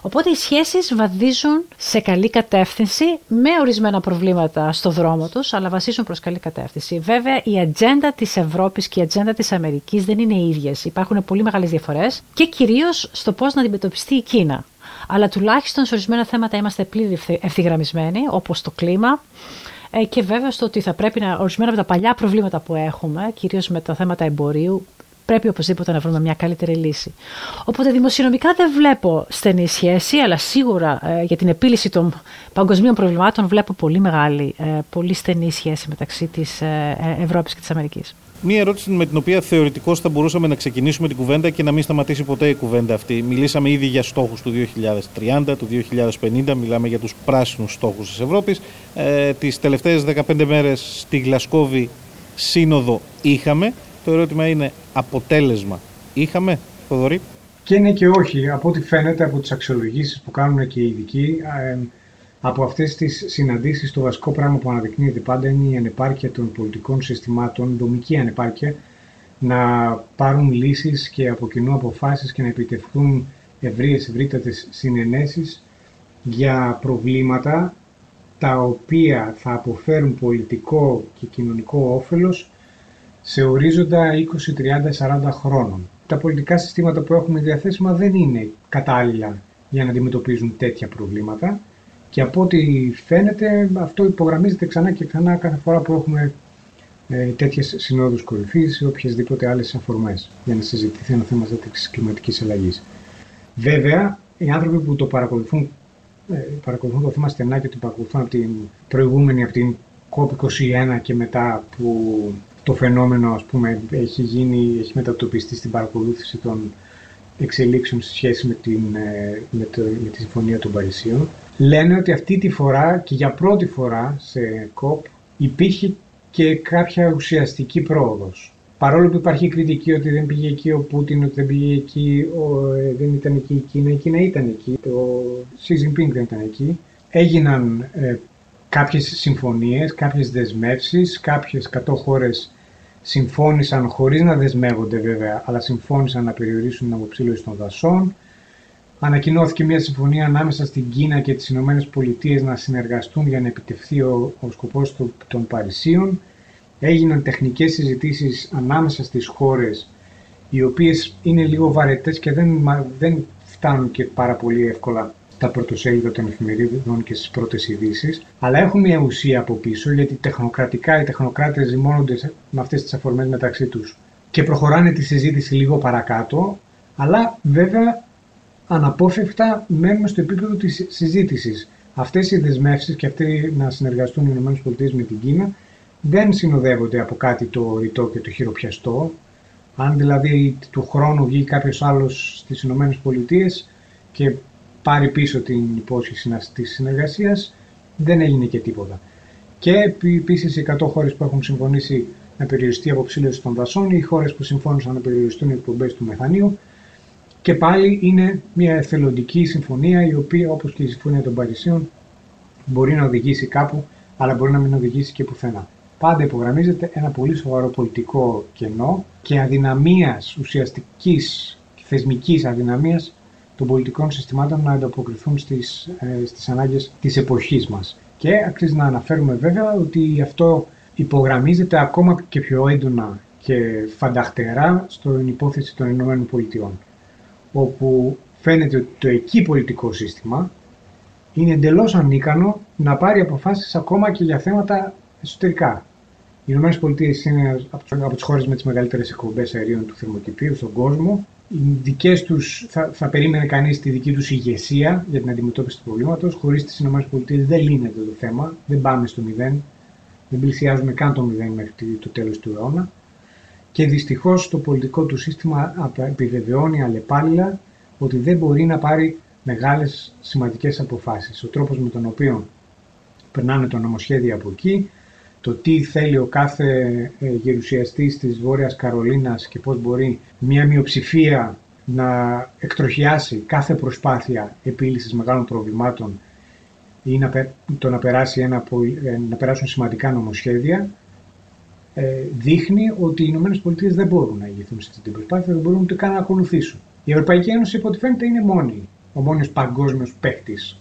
Οπότε οι σχέσεις βαδίζουν σε καλή κατεύθυνση με ορισμένα προβλήματα στο δρόμο τους, αλλά βασίζουν προς καλή κατεύθυνση. Βέβαια η ατζέντα της Ευρώπης και η ατζέντα της Αμερικής δεν είναι ίδιες. Υπάρχουν πολύ μεγάλες διαφορές και κυρίως στο πώς να αντιμετωπιστεί η Κίνα. Αλλά τουλάχιστον σε ορισμένα θέματα είμαστε πλήρη ευθυγραμμισμένοι, όπως το κλίμα, ε, και βέβαια στο ότι θα πρέπει να ορισμένα από τα παλιά προβλήματα που έχουμε, κυρίως με τα θέματα εμπορίου, πρέπει οπωσδήποτε να βρούμε μια καλύτερη λύση. Οπότε δημοσιονομικά δεν βλέπω στενή σχέση, αλλά σίγουρα ε, για την επίλυση των παγκοσμίων προβλημάτων βλέπω πολύ μεγάλη, ε, πολύ στενή σχέση μεταξύ της ε, Ευρώπης και της Αμερικής. Μία ερώτηση με την οποία θεωρητικώς θα μπορούσαμε να ξεκινήσουμε την κουβέντα και να μην σταματήσει ποτέ η κουβέντα αυτή. Μιλήσαμε ήδη για στόχους του 2030, του 2050, μιλάμε για τους πράσινους στόχους της Ευρώπης. Ε, Τις τελευταίες 15 μέρες στη Γλασκόβη σύνοδο είχαμε. Το ερώτημα είναι αποτέλεσμα είχαμε, Θοδωρή; Και είναι και όχι. Από ό,τι φαίνεται από τις αξιολογήσεις που κάνουν και οι ειδικοί, ε, από αυτές τις συναντήσεις το βασικό πράγμα που αναδεικνύεται πάντα είναι η ανεπάρκεια των πολιτικών συστημάτων, δομική ανεπάρκεια, να πάρουν λύσεις και από κοινού αποφάσεις και να επιτευχθούν ευρείες ευρύτατες συνενέσεις για προβλήματα τα οποία θα αποφέρουν πολιτικό και κοινωνικό όφελος σε ορίζοντα 20, 30, 40 χρόνων. Τα πολιτικά συστήματα που έχουμε διαθέσιμα δεν είναι κατάλληλα για να αντιμετωπίζουν τέτοια προβλήματα και από ό,τι φαίνεται αυτό υπογραμμίζεται ξανά και ξανά κάθε φορά που έχουμε ε, τέτοιες συνόδους κορυφής ή οποιασδήποτε άλλες αφορμές για να συζητηθεί ένα θέμα τη κλιματικής αλλαγής. Βέβαια, οι άνθρωποι που το παρακολουθούν, ε, παρακολουθούν το θέμα στενά και το παρακολουθούν από την προηγούμενη, από την COP21 και μετά που το φαινόμενο ας πούμε, έχει, γίνει, έχει μετατοπιστεί στην παρακολούθηση των εξελίξεων σε σχέση με, την, ε, με, το, με τη Συμφωνία των Παρισίων λένε ότι αυτή τη φορά και για πρώτη φορά σε ΚΟΠ υπήρχε και κάποια ουσιαστική πρόοδος. Παρόλο που υπάρχει κριτική ότι δεν πήγε εκεί ο Πούτιν, ότι δεν πήγε εκεί, ο, ε, δεν ήταν εκεί η Κίνα, η Κίνα ήταν εκεί, ο Xi Jinping δεν ήταν εκεί, έγιναν ε, κάποιες συμφωνίες, κάποιες δεσμεύσεις, κάποιες 100 χώρες συμφώνησαν χωρίς να δεσμεύονται βέβαια, αλλά συμφώνησαν να περιορίσουν την αποψήλωση των δασών. Ανακοινώθηκε μια συμφωνία ανάμεσα στην Κίνα και τις Ηνωμένες Πολιτείες να συνεργαστούν για να επιτευχθεί ο, ο σκοπός των Παρισίων. Έγιναν τεχνικές συζητήσεις ανάμεσα στις χώρες οι οποίες είναι λίγο βαρετές και δεν, δεν φτάνουν και πάρα πολύ εύκολα τα πρωτοσέλιδα των εφημερίδων και στις πρώτες ειδήσεις, αλλά έχουν μια ουσία από πίσω γιατί τεχνοκρατικά οι τεχνοκράτες ζυμώνονται με αυτές τις αφορμές μεταξύ τους και προχωράνε τη συζήτηση λίγο παρακάτω, αλλά βέβαια αναπόφευκτα μένουμε στο επίπεδο της συζήτησης. Αυτές οι δεσμεύσεις και αυτοί να συνεργαστούν οι ΗΠΑ με την Κίνα δεν συνοδεύονται από κάτι το ρητό και το χειροπιαστό. Αν δηλαδή του χρόνου βγει κάποιος άλλος στις ΗΠΑ και πάρει πίσω την υπόσχεση της συνεργασίας, δεν έγινε και τίποτα. Και επίσης οι 100 χώρες που έχουν συμφωνήσει να περιοριστεί η αποψήλωση των δασών, οι χώρες που συμφώνησαν να περιοριστούν οι εκπομπές του μεθανίου. Και πάλι είναι μια εθελοντική συμφωνία, η οποία όπως και η Συμφωνία των Παρισίων μπορεί να οδηγήσει κάπου, αλλά μπορεί να μην οδηγήσει και πουθενά. Πάντα υπογραμμίζεται ένα πολύ σοβαρό πολιτικό κενό και αδυναμίας ουσιαστικής θεσμικής αδυναμίας των πολιτικών συστημάτων να ανταποκριθούν στις, ε, στις ανάγκες της εποχής μας. Και αξίζει να αναφέρουμε βέβαια ότι αυτό υπογραμμίζεται ακόμα και πιο έντονα και φανταχτερά στην υπόθεση των Ηνωμένων Πολιτειών, όπου φαίνεται ότι το εκεί πολιτικό σύστημα είναι εντελώς ανίκανο να πάρει αποφάσεις ακόμα και για θέματα εσωτερικά. Οι Ηνωμένες Πολιτείες είναι από τι χώρες με τις μεγαλύτερες εκπομπές αερίων του θερμοκηπίου στον κόσμο δικές τους, θα, θα περίμενε κανείς τη δική τους ηγεσία για την αντιμετώπιση του προβλήματος. Χωρίς τις ΗΠΑ δεν λύνεται το θέμα, δεν πάμε στο μηδέν, δεν πλησιάζουμε καν το μηδέν μέχρι το τέλος του αιώνα. Και δυστυχώς το πολιτικό του σύστημα επιβεβαιώνει αλλεπάλληλα ότι δεν μπορεί να πάρει μεγάλες σημαντικές αποφάσεις. Ο τρόπος με τον οποίο περνάνε το νομοσχέδιο από εκεί το τι θέλει ο κάθε ε, γερουσιαστής της Βόρειας Καρολίνας και πώς μπορεί μια μειοψηφία να εκτροχιάσει κάθε προσπάθεια επίλυσης μεγάλων προβλημάτων ή να, το να, περάσει ένα, ε, να περάσουν σημαντικά νομοσχέδια, ε, δείχνει ότι οι Ηνωμένες Πολιτείες δεν μπορούν να ηγηθούν σε αυτή την προσπάθεια, δεν μπορούν ούτε καν να ακολουθήσουν. Η Ευρωπαϊκή Ένωση, από ό,τι φαίνεται, είναι μόνη, ο μόνος παγκόσμιος παίκτης,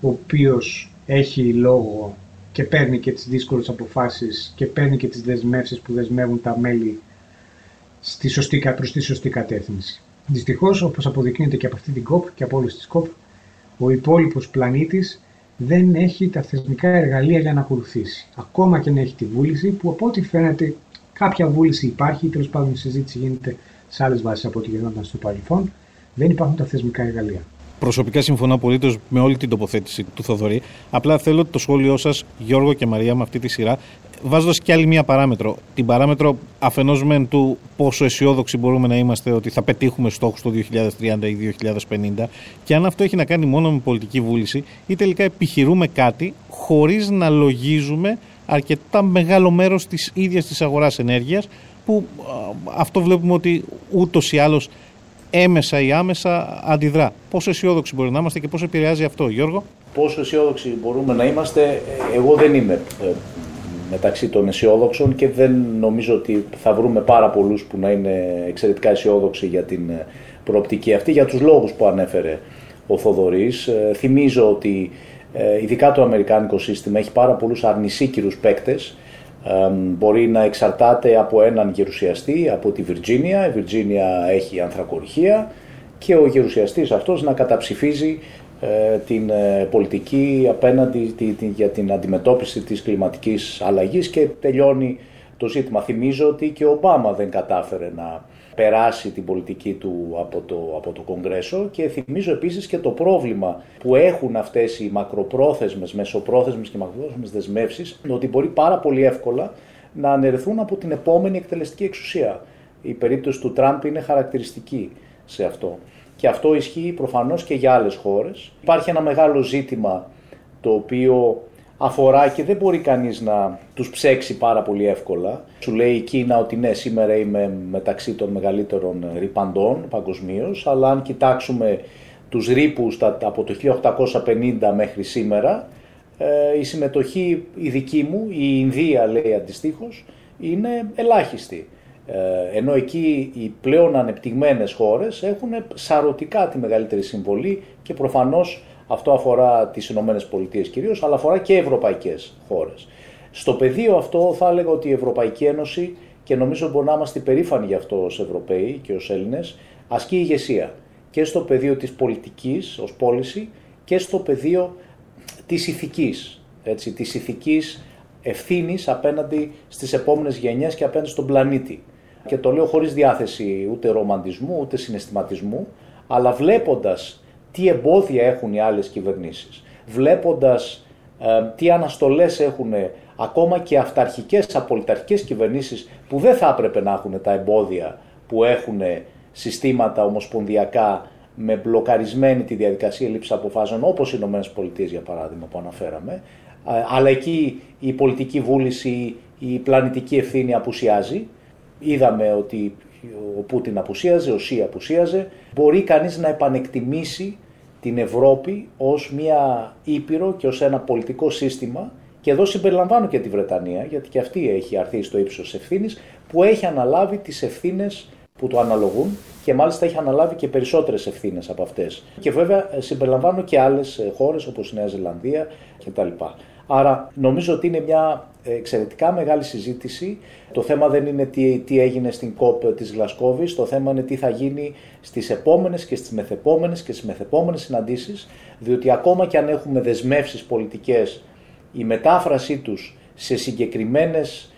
ο οποίος έχει λόγο και παίρνει και τις δύσκολες αποφάσεις και παίρνει και τις δεσμεύσεις που δεσμεύουν τα μέλη στη σωστή, προς τη σωστή κατεύθυνση. Δυστυχώς, όπως αποδεικνύεται και από αυτή την ΚΟΠ και από όλες τις ΚΟΠ, ο υπόλοιπος πλανήτης δεν έχει τα θεσμικά εργαλεία για να ακολουθήσει. Ακόμα και να έχει τη βούληση, που από ό,τι φαίνεται κάποια βούληση υπάρχει, τέλος πάντων η συζήτηση γίνεται σε άλλες βάσεις από ό,τι γινόταν στο παρελθόν, δεν υπάρχουν τα θεσμικά εργαλεία. Προσωπικά συμφωνώ απολύτως με όλη την τοποθέτηση του Θοδωρή. Απλά θέλω το σχόλιο σας, Γιώργο και Μαρία, με αυτή τη σειρά, βάζοντας και άλλη μία παράμετρο. Την παράμετρο αφενός μεν του πόσο αισιόδοξοι μπορούμε να είμαστε ότι θα πετύχουμε στόχους το 2030 ή 2050, και αν αυτό έχει να κάνει μόνο με πολιτική βούληση, ή τελικά επιχειρούμε κάτι χωρίς να λογίζουμε αρκετά μεγάλο μέρος της ίδιας της αγοράς ενέργειας, που αυτό βλέπουμε ότι ούτως ή άλλως έμεσα ή άμεσα αντιδρά. Πόσο αισιόδοξοι μπορεί να είμαστε και πώς επηρεάζει αυτό, Γιώργο; Πόσο αισιόδοξοι μπορούμε να είμαστε, εγώ δεν είμαι ε, μεταξύ των αισιόδοξων και δεν νομίζω ότι θα βρούμε πάρα πολλούς που να είναι εξαιρετικά αισιόδοξοι για την ε, προοπτική αυτή, για τους λόγους που ανέφερε ο Θοδωρής. Ε, θυμίζω ότι ειδικά το αμερικάνικο σύστημα έχει πάρα πολλούς αρνησίκυρους παίκτες μπορεί να εξαρτάται από έναν γερουσιαστή από τη Βιρτζίνια. Η Βιρτζίνια έχει ανθρακοριχεία και ο γερουσιαστής αυτός να καταψηφίζει ε, την ε, πολιτική απέναντι για την αντιμετώπιση της κλιματικής αλλαγής και τελειώνει το ζήτημα. Θυμίζω ότι και ο Ομπάμα δεν κατάφερε να περάσει την πολιτική του από το, από το Κογκρέσο και θυμίζω επίσης και το πρόβλημα που έχουν αυτές οι μακροπρόθεσμες, μεσοπρόθεσμες και μακροπρόθεσμες δεσμεύσεις ότι μπορεί πάρα πολύ εύκολα να ανερθούν από την επόμενη εκτελεστική εξουσία. Η περίπτωση του Τραμπ είναι χαρακτηριστική σε αυτό. Και αυτό ισχύει προφανώς και για άλλες χώρες. Υπάρχει ένα μεγάλο ζήτημα το οποίο αφορά και δεν μπορεί κανείς να τους ψέξει πάρα πολύ εύκολα. Σου λέει η Κίνα ότι ναι, σήμερα είμαι μεταξύ των μεγαλύτερων ρηπαντών παγκοσμίως, αλλά αν κοιτάξουμε τους ρήπους από το 1850 μέχρι σήμερα, ε, η συμμετοχή η δική μου, η Ινδία λέει αντιστοίχως, είναι ελάχιστη. Ε, ενώ εκεί οι πλέον ανεπτυγμένες χώρες έχουν σαρωτικά τη μεγαλύτερη συμβολή και προφανώς αυτό αφορά τις Ηνωμένες Πολιτείες κυρίως, αλλά αφορά και ευρωπαϊκές χώρες. Στο πεδίο αυτό θα έλεγα ότι η Ευρωπαϊκή Ένωση, και νομίζω μπορεί να είμαστε περήφανοι γι' αυτό ως Ευρωπαίοι και ως Έλληνες, ασκεί ηγεσία και στο πεδίο της πολιτικής ως πώληση και στο πεδίο της ηθικής, έτσι, της ηθικής ευθύνης απέναντι στις επόμενες γενιές και απέναντι στον πλανήτη. Και το λέω χωρίς διάθεση ούτε ρομαντισμού ούτε συναισθηματισμού, αλλά βλέποντας τι εμπόδια έχουν οι άλλες κυβερνήσεις, βλέποντας ε, τι αναστολές έχουν ακόμα και αυταρχικές, απολυταρχικές κυβερνήσεις που δεν θα έπρεπε να έχουν τα εμπόδια που έχουν συστήματα ομοσπονδιακά με μπλοκαρισμένη τη διαδικασία λήψης αποφάσεων όπως οι ΗΠΑ για παράδειγμα που αναφέραμε, ε, αλλά εκεί η πολιτική βούληση, η πλανητική ευθύνη απουσιάζει. Είδαμε ότι ο Πούτιν απουσίαζε, ο Σι απουσίαζε. Μπορεί κανείς να επανεκτιμήσει την Ευρώπη ως μια ήπειρο και ως ένα πολιτικό σύστημα και εδώ συμπεριλαμβάνω και τη Βρετανία, γιατί και αυτή έχει αρθεί στο ύψος ευθύνης, που έχει αναλάβει τις ευθύνες που του αναλογούν και μάλιστα έχει αναλάβει και περισσότερες ευθύνες από αυτές. Και βέβαια ε, συμπεριλαμβάνω και άλλες ε, χώρες όπως η Νέα Ζηλανδία κτλ. Άρα νομίζω ότι είναι μια εξαιρετικά μεγάλη συζήτηση. Το θέμα δεν είναι τι, τι έγινε στην COP της Γλασκόβης, το θέμα είναι τι θα γίνει στις επόμενες και στις μεθεπόμενες και στις μεθεπόμενες συναντήσεις, διότι ακόμα και αν έχουμε δεσμεύσεις πολιτικές, η μετάφρασή τους σε συγκεκριμένες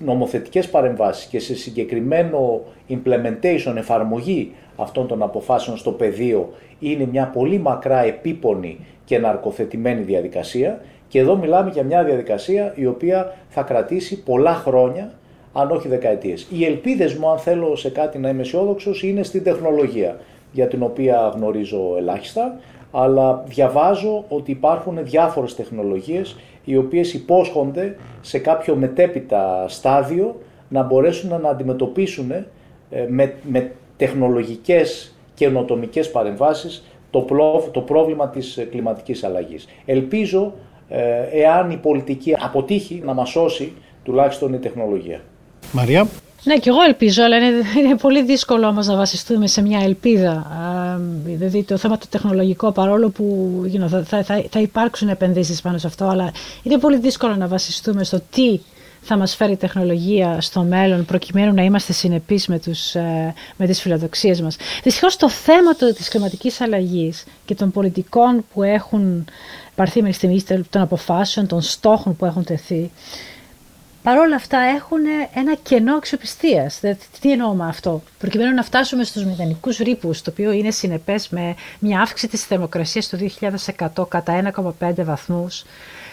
νομοθετικές παρεμβάσεις και σε συγκεκριμένο implementation, εφαρμογή αυτών των αποφάσεων στο πεδίο είναι μια πολύ μακρά επίπονη και ναρκοθετημένη διαδικασία και εδώ μιλάμε για μια διαδικασία η οποία θα κρατήσει πολλά χρόνια, αν όχι δεκαετίες. Οι ελπίδες μου, αν θέλω σε κάτι να είμαι αισιόδοξος, είναι στην τεχνολογία, για την οποία γνωρίζω ελάχιστα, αλλά διαβάζω ότι υπάρχουν διάφορες τεχνολογίες οι οποίες υπόσχονται σε κάποιο μετέπειτα στάδιο να μπορέσουν να αντιμετωπίσουν ε, με, με τεχνολογικές και ενοτομικές παρεμβάσεις το, το πρόβλημα της κλιματικής αλλαγής. Ελπίζω ε, εάν η πολιτική αποτύχει να μας σώσει τουλάχιστον η τεχνολογία. Μαρία. Ναι, και εγώ ελπίζω, αλλά είναι, είναι πολύ δύσκολο όμως να βασιστούμε σε μια ελπίδα. δηλαδή το θέμα το τεχνολογικό, παρόλο που you know, θα, θα, θα υπάρξουν επενδύσεις πάνω σε αυτό, αλλά είναι πολύ δύσκολο να βασιστούμε στο τι θα μας φέρει η τεχνολογία στο μέλλον προκειμένου να είμαστε συνεπείς με, τους, ε, με τις φιλοδοξίες μας. Δυστυχώς το θέμα το, της κλιματικής αλλαγής και των πολιτικών που έχουν πάρθει μέχρι στιγμής των αποφάσεων, των στόχων που έχουν τεθεί, παρόλα αυτά έχουν ένα κενό αξιοπιστίας. Τι εννοώ με αυτό; Προκειμένου να φτάσουμε στους μηδενικούς ρήπους, το οποίο είναι συνεπές με μια αύξηση της θερμοκρασίας το 2100 κατά 1,5 βαθμούς,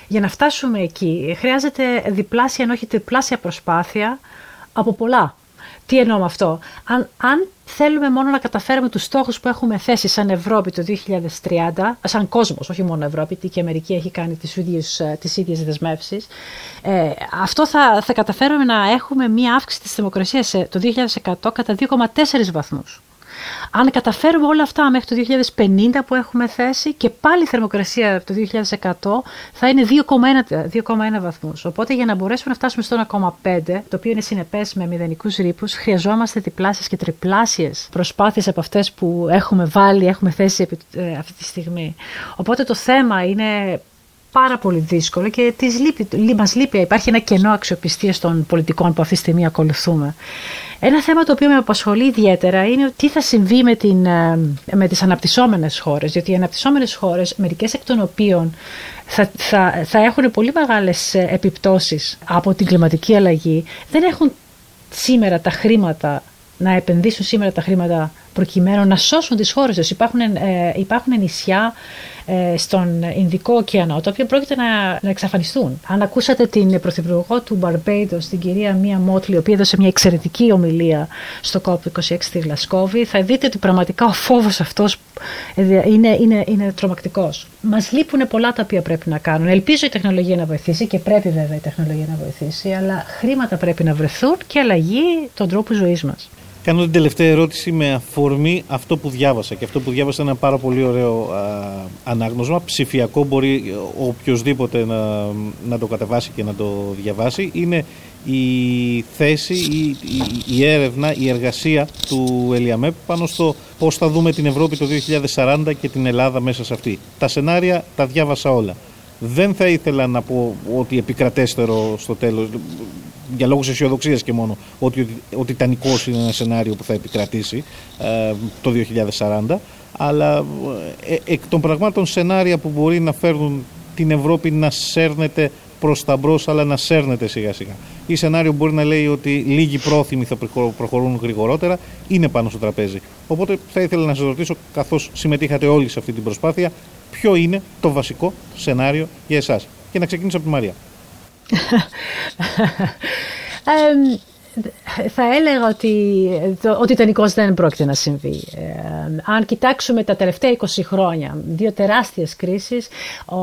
για να φτάσουμε εκεί χρειάζεται διπλάσια, αν όχι τριπλάσια προσπάθεια από πολλά. Τι εννοώ με αυτό; Αν, αν θέλουμε μόνο να καταφέρουμε τους στόχους που έχουμε θέσει σαν Ευρώπη το 2030, σαν κόσμος, όχι μόνο Ευρώπη, γιατί και η Αμερική έχει κάνει τις ίδιες, ε, τις ίδιες δεσμεύσεις, ε, αυτό θα, θα καταφέρουμε να έχουμε μία αύξηση της θερμοκρασίας το 2100 κατά 2,4 βαθμούς. Αν καταφέρουμε όλα αυτά μέχρι το 2050 που έχουμε θέσει και πάλι η θερμοκρασία το 2100 θα είναι 2,1 βαθμούς. Οπότε για να μπορέσουμε να φτάσουμε στο 1,5 το οποίο είναι συνεπές με μηδενικούς ρήπους χρειαζόμαστε διπλάσιες και τριπλάσιες προσπάθειες από αυτές που έχουμε βάλει, έχουμε θέσει ε, αυτή τη στιγμή. Οπότε το θέμα είναι πάρα πολύ δύσκολο και της λείπει, μας λείπει. Υπάρχει ένα κενό αξιοπιστίας των πολιτικών που αυτή τη στιγμή ακολουθούμε. Ένα θέμα το οποίο με απασχολεί ιδιαίτερα είναι τι θα συμβεί με, την, ε, με τις αναπτυσσόμενες χώρες. Γιατί οι αναπτυσσόμενες χώρες, μερικές εκ των οποίων θα, θα, θα έχουν πολύ μεγάλες ε, επιπτώσεις από την κλιματική αλλαγή, δεν έχουν σήμερα τα χρήματα να επενδύσουν σήμερα τα χρήματα προκειμένου να σώσουν τις χώρες τους. Υπάρχουν, ε, υπάρχουν νησιά ε, στον Ινδικό ωκεανό, τα οποία πρόκειται να, να εξαφανιστούν. Αν ακούσατε την πρωθυπουργό του Μπαρμπέιντο, την κυρία Μία Μότλη, η οποία έδωσε μια εξαιρετική ομιλία στο COP26 στη Γλασκόβη, θα δείτε ότι πραγματικά ο φόβος αυτός είναι, είναι, είναι τρομακτικός. Μας λείπουν πολλά τα οποία πρέπει να κάνουν. Ελπίζω η τεχνολογία να βοηθήσει και πρέπει βέβαια η τεχνολογία να βοηθήσει, αλλά χρήματα πρέπει να βρεθούν και αλλαγή των τρόπου ζωής μας. Κάνω την τελευταία ερώτηση με αφορμή αυτό που διάβασα και αυτό που διάβασα είναι ένα πάρα πολύ ωραίο α, ανάγνωσμα. Ψηφιακό μπορεί οποιοδήποτε να, να το κατεβάσει και να το διαβάσει. Είναι η θέση, η, η, η έρευνα, η εργασία του Ελιαμέπ πάνω στο πώς θα δούμε την Ευρώπη το 2040 και την Ελλάδα μέσα σε αυτή. Τα σενάρια τα διάβασα όλα. Δεν θα ήθελα να πω ότι επικρατέστερο στο τέλος, για λόγους αισιοδοξίας και μόνο, ότι ο Τιτανικός είναι ένα σενάριο που θα επικρατήσει ε, το 2040, αλλά ε, εκ των πραγμάτων σενάρια που μπορεί να φέρνουν την Ευρώπη να σέρνεται προς τα μπρος αλλά να σέρνεται σιγά σιγά. Ή σενάριο μπορεί να λέει ότι λίγοι πρόθυμοι θα προχωρούν γρηγορότερα, είναι πάνω στο τραπέζι. Οπότε θα ήθελα να σας ρωτήσω, καθώς συμμετείχατε όλοι σε αυτή την προσπάθεια, ποιο είναι το βασικό σενάριο για εσάς. Και να ξεκινήσω από τη Μαρία. Θα έλεγα ότι το, ο Τιτανικός δεν πρόκειται να συμβεί. αν κοιτάξουμε τα τελευταία 20 χρόνια, δύο τεράστιες κρίσεις, ο,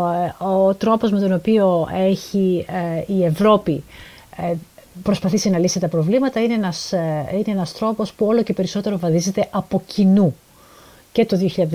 ο τρόπος με τον οποίο έχει ε, η Ευρώπη ε, προσπαθήσει να λύσει τα προβλήματα είναι ένας, ε, είναι ένας τρόπος που όλο και περισσότερο βαδίζεται από κοινού και το 2010,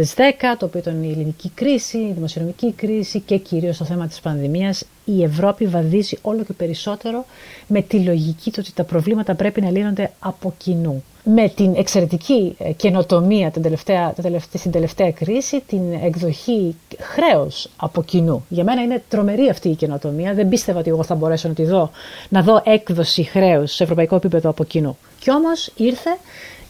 το οποίο ήταν η ελληνική κρίση, η δημοσιονομική κρίση και κυρίως το θέμα της πανδημίας, η Ευρώπη βαδίζει όλο και περισσότερο με τη λογική του ότι τα προβλήματα πρέπει να λύνονται από κοινού. Με την εξαιρετική ε, καινοτομία την τελευταία, στην τελευταία κρίση, την εκδοχή χρέους από κοινού. Για μένα είναι τρομερή αυτή η καινοτομία. Δεν πίστευα ότι εγώ θα μπορέσω να, τη δω, να δω έκδοση χρέους σε ευρωπαϊκό επίπεδο από κοινού. Κι όμως ήρθε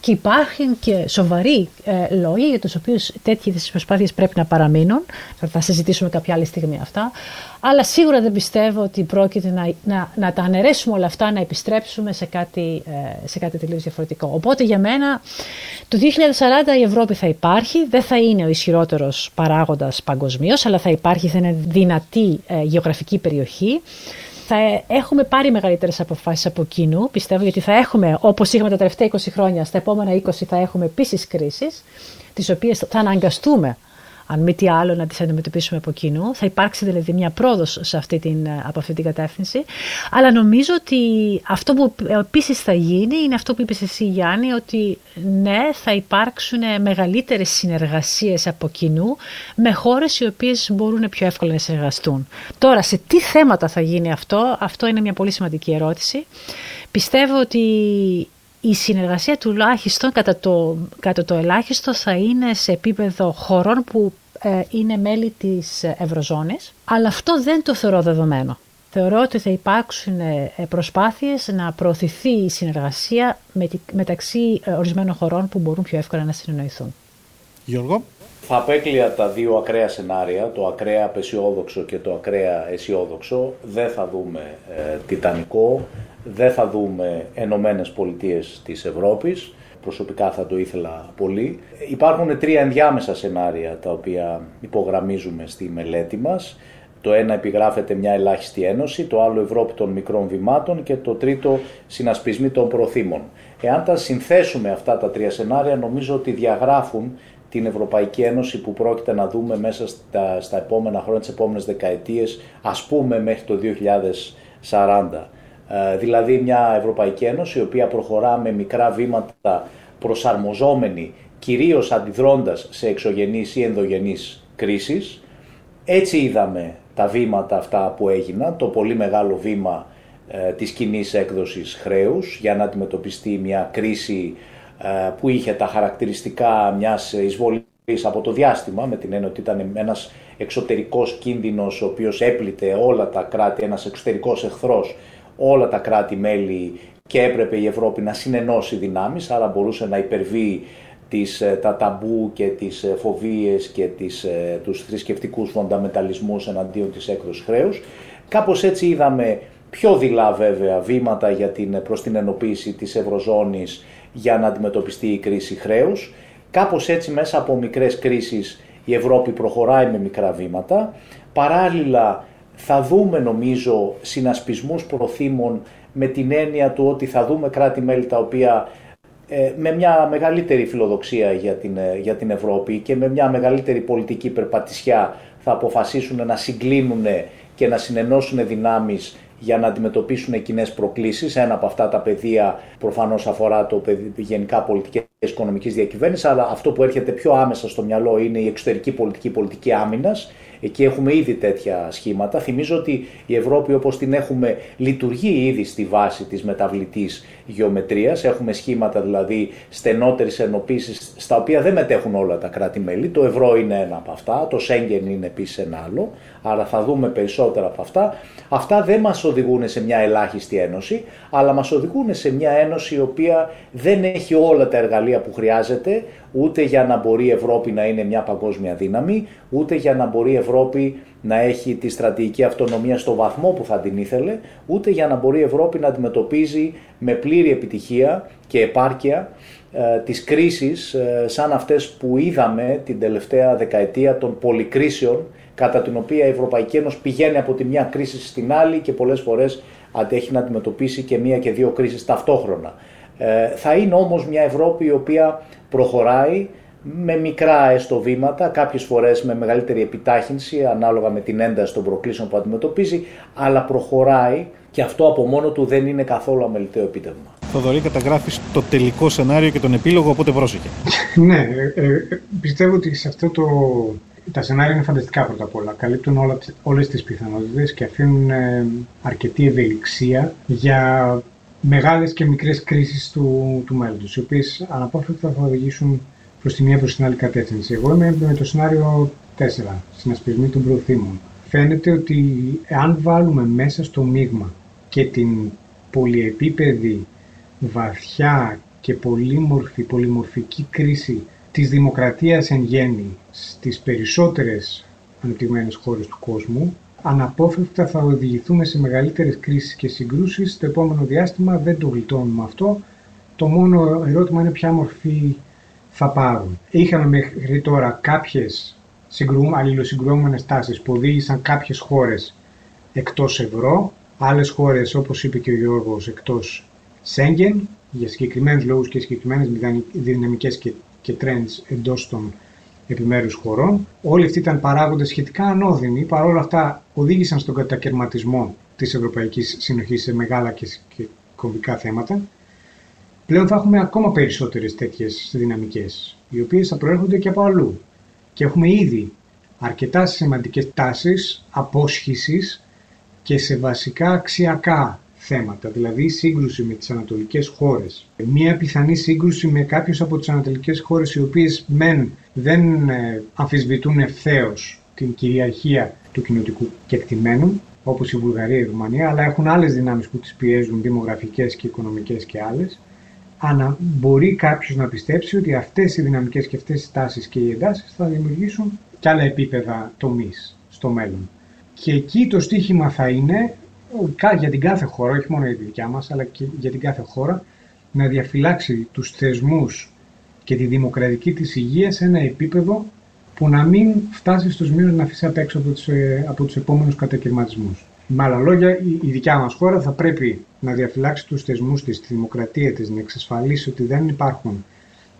και υπάρχουν και σοβαροί ε, λόγοι για τους οποίους τέτοιες προσπάθειες πρέπει να παραμείνουν. Θα συζητήσουμε κάποια άλλη στιγμή αυτά. Αλλά σίγουρα δεν πιστεύω ότι πρόκειται να, να, να τα αναιρέσουμε όλα αυτά, να επιστρέψουμε σε κάτι, ε, σε κάτι τελείως διαφορετικό. Οπότε για μένα το 2040 η Ευρώπη θα υπάρχει, δεν θα είναι ο ισχυρότερος παράγοντας παγκοσμίως, αλλά θα υπάρχει, θα είναι δυνατή ε, γεωγραφική περιοχή θα έχουμε πάρει μεγαλύτερες αποφάσεις από κοινού, πιστεύω, γιατί θα έχουμε, όπως είχαμε τα τελευταία 20 χρόνια, στα επόμενα 20 θα έχουμε επίσης κρίσεις, τις οποίες θα αναγκαστούμε αν μη τι άλλο, να τις αντιμετωπίσουμε από κοινού. Θα υπάρξει δηλαδή μια πρόοδος σε αυτή την, από αυτή την κατεύθυνση. Αλλά νομίζω ότι αυτό που επίσης θα γίνει είναι αυτό που είπες εσύ Γιάννη, ότι ναι, θα υπάρξουν μεγαλύτερες συνεργασίες από κοινού με χώρες οι οποίες μπορούν πιο εύκολα να συνεργαστούν. Τώρα, σε τι θέματα θα γίνει αυτό, αυτό είναι μια πολύ σημαντική ερώτηση. Πιστεύω ότι η συνεργασία τουλάχιστον κατά το, κατά το ελάχιστο θα είναι σε επίπεδο χωρών που ε, είναι μέλη της Ευρωζώνης, αλλά αυτό δεν το θεωρώ δεδομένο. Θεωρώ ότι θα υπάρξουν ε, προσπάθειες να προωθηθεί η συνεργασία μεταξύ ε, ορισμένων χωρών που μπορούν πιο εύκολα να συνεννοηθούν. Γιώργο; Θα απέκλεια τα δύο ακραία σενάρια, το ακραία απεσιόδοξο και το ακραία αισιόδοξο. Δεν θα δούμε ε, τιτανικό, δεν θα δούμε Ενωμένες Πολιτείες της Ευρώπης. Προσωπικά θα το ήθελα πολύ. Υπάρχουν τρία ενδιάμεσα σενάρια τα οποία υπογραμμίζουμε στη μελέτη μας. Το ένα επιγράφεται μια ελάχιστη ένωση, το άλλο Ευρώπη των μικρών βημάτων και το τρίτο συνασπισμή των προθήμων. Εάν τα συνθέσουμε αυτά τα τρία σενάρια νομίζω ότι διαγράφουν την Ευρωπαϊκή Ένωση που πρόκειται να δούμε μέσα στα, στα επόμενα χρόνια, τις επόμενες δεκαετίες, ας πούμε μέχρι το 2040. Ε, δηλαδή μια Ευρωπαϊκή Ένωση η οποία προχωρά με μικρά βήματα προσαρμοζόμενη κυρίως αντιδρώντας σε εξωγενείς ή ενδογενείς κρίσεις. Έτσι είδαμε τα βήματα αυτά που έγιναν, το πολύ μεγάλο βήμα ε, της κοινή έκδοσης χρέους για να αντιμετωπιστεί μια κρίση ε, που είχε τα χαρακτηριστικά μιας εισβολής από το διάστημα, με την έννοια ότι ήταν ένας εξωτερικός κίνδυνος ο οποίος έπλητε όλα τα κράτη, ένας εξωτερικός εχθρός όλα τα κράτη-μέλη και έπρεπε η Ευρώπη να συνενώσει δυνάμεις, άρα μπορούσε να υπερβεί τις, ε, τα ταμπού και τις ε, φοβίες και τις, ε, τους θρησκευτικούς φονταμεταλισμούς εναντίον της έκδοσης χρέους. Κάπως έτσι είδαμε πιο δειλά βέβαια βήματα για την, προς την ενοποίηση της Ευρωζώνης για να αντιμετωπιστεί η κρίση χρέους. Κάπως έτσι μέσα από μικρές κρίσεις η Ευρώπη προχωράει με μικρά βήματα. Παράλληλα θα δούμε νομίζω συνασπισμούς προθήμων με την έννοια του ότι θα δούμε κράτη-μέλη τα οποία ε, με μια μεγαλύτερη φιλοδοξία για την, ε, για την Ευρώπη και με μια μεγαλύτερη πολιτική περπατησιά θα αποφασίσουν να συγκλίνουν και να συνενώσουν δυνάμεις για να αντιμετωπίσουν κοινές προκλήσεις. Ένα από αυτά τα πεδία προφανώς αφορά το γενικά πολιτικές οικονομικής διακυβέρνησης, αλλά αυτό που έρχεται πιο άμεσα στο μυαλό είναι η εξωτερική πολιτική, η πολιτική άμυνας. Εκεί έχουμε ήδη τέτοια σχήματα. Θυμίζω ότι η Ευρώπη όπως την έχουμε λειτουργεί ήδη στη βάση της μεταβλητής γεωμετρίας. Έχουμε σχήματα δηλαδή στενότερης ενοποίησης στα οποία δεν μετέχουν όλα τα κράτη-μέλη. Το ευρώ είναι ένα από αυτά, το Σέγγεν είναι επίσης ένα άλλο, άρα θα δούμε περισσότερα από αυτά. Αυτά δεν μας οδηγούν σε μια ελάχιστη ένωση, αλλά μας οδηγούν σε μια ένωση η οποία δεν έχει όλα τα εργαλεία που χρειάζεται, ούτε για να μπορεί η Ευρώπη να είναι μια παγκόσμια δύναμη, ούτε για να μπορεί η Ευρώπη να έχει τη στρατηγική αυτονομία στο βαθμό που θα την ήθελε, ούτε για να μπορεί η Ευρώπη να αντιμετωπίζει με πλήρη επιτυχία και επάρκεια ε, τις κρίσεις ε, σαν αυτές που είδαμε την τελευταία δεκαετία των πολυκρίσεων κατά την οποία η Ευρωπαϊκή Ένωση πηγαίνει από τη μια κρίση στην άλλη και πολλές φορές έχει να αντιμετωπίσει και μία και δύο κρίσεις ταυτόχρονα. Ε, θα είναι όμως μια Ευρώπη η οποία προχωράει με μικρά έστω βήματα, κάποιες φορές με μεγαλύτερη επιτάχυνση ανάλογα με την ένταση των προκλήσεων που αντιμετωπίζει, αλλά προχωράει και αυτό από μόνο του δεν είναι καθόλου αμεληταίο επίτευγμα. Θοδωρή, καταγράφεις το τελικό σενάριο και τον επίλογο, οπότε πρόσεχε. ναι, ε, ε, πιστεύω ότι σε αυτό το. Τα σενάρια είναι φανταστικά πρώτα απ' όλα. Καλύπτουν όλα, όλες τις πιθανότητες και αφήνουν ε, αρκετή ευελιξία για μεγάλες και μικρές κρίσεις του, του μέλλοντος, οι οποίες αναπόφευκτα θα οδηγήσουν προς τη μία προς την άλλη κατεύθυνση. Εγώ είμαι με το σενάριο 4, συνασπισμή των προθήμων. Φαίνεται ότι αν βάλουμε μέσα στο μείγμα και την πολυεπίπεδη, βαθιά και πολύμορφη, πολυμορφική κρίση της δημοκρατίας εν γέννη στις περισσότερες ανεπτυγμένες χώρες του κόσμου, αναπόφευκτα θα οδηγηθούμε σε μεγαλύτερες κρίσεις και συγκρούσεις στο επόμενο διάστημα, δεν το γλιτώνουμε αυτό. Το μόνο ερώτημα είναι ποια μορφή θα πάρουν. Είχαμε μέχρι τώρα κάποιες αλληλοσυγκρούμενες τάσεις που οδήγησαν κάποιες χώρες εκτός ευρώ, άλλες χώρες όπως είπε και ο Γιώργος εκτός Σέγγεν για συγκεκριμένους λόγους και συγκεκριμένες δυναμικές και, και trends εντός των επιμέρους χωρών. Όλοι αυτοί ήταν παράγοντες σχετικά ανώδυνοι, παρόλα αυτά οδήγησαν στον κατακαιρματισμό της Ευρωπαϊκής Συνοχής σε μεγάλα και, και κομβικά θέματα. Πλέον θα έχουμε ακόμα περισσότερες τέτοιες δυναμικές, οι οποίες θα προέρχονται και από αλλού. Και έχουμε ήδη αρκετά σημαντικές τάσεις απόσχησης και σε βασικά αξιακά θέματα, δηλαδή σύγκρουση με τις ανατολικές χώρες. Μία πιθανή σύγκρουση με κάποιες από τις ανατολικές χώρες οι οποίες μεν δεν ε, αμφισβητούν ευθέως την κυριαρχία του κοινωτικού κεκτημένου, όπως η Βουλγαρία και η Ρουμανία, αλλά έχουν άλλες δυνάμεις που τις πιέζουν, δημογραφικές και οικονομικές και άλλες. Ανα, μπορεί κάποιος να πιστέψει ότι αυτές οι δυναμικές και αυτές οι τάσεις και οι εντάσεις θα δημιουργήσουν και άλλα επίπεδα τομής στο μέλλον. Και εκεί το στίχημα θα είναι για την κάθε χώρα, όχι μόνο για τη δικιά μας, αλλά και για την κάθε χώρα, να διαφυλάξει τους θεσμούς και τη δημοκρατική της υγείας σε ένα επίπεδο που να μην φτάσει στους μήνες να αφήσει απ' έξω από τους, ε, από τους επόμενους κατακαιρματισμούς. Με άλλα λόγια, η δικιά μας χώρα θα πρέπει να διαφυλάξει τους θεσμούς της, τη δημοκρατία της, να εξασφαλίσει ότι δεν υπάρχουν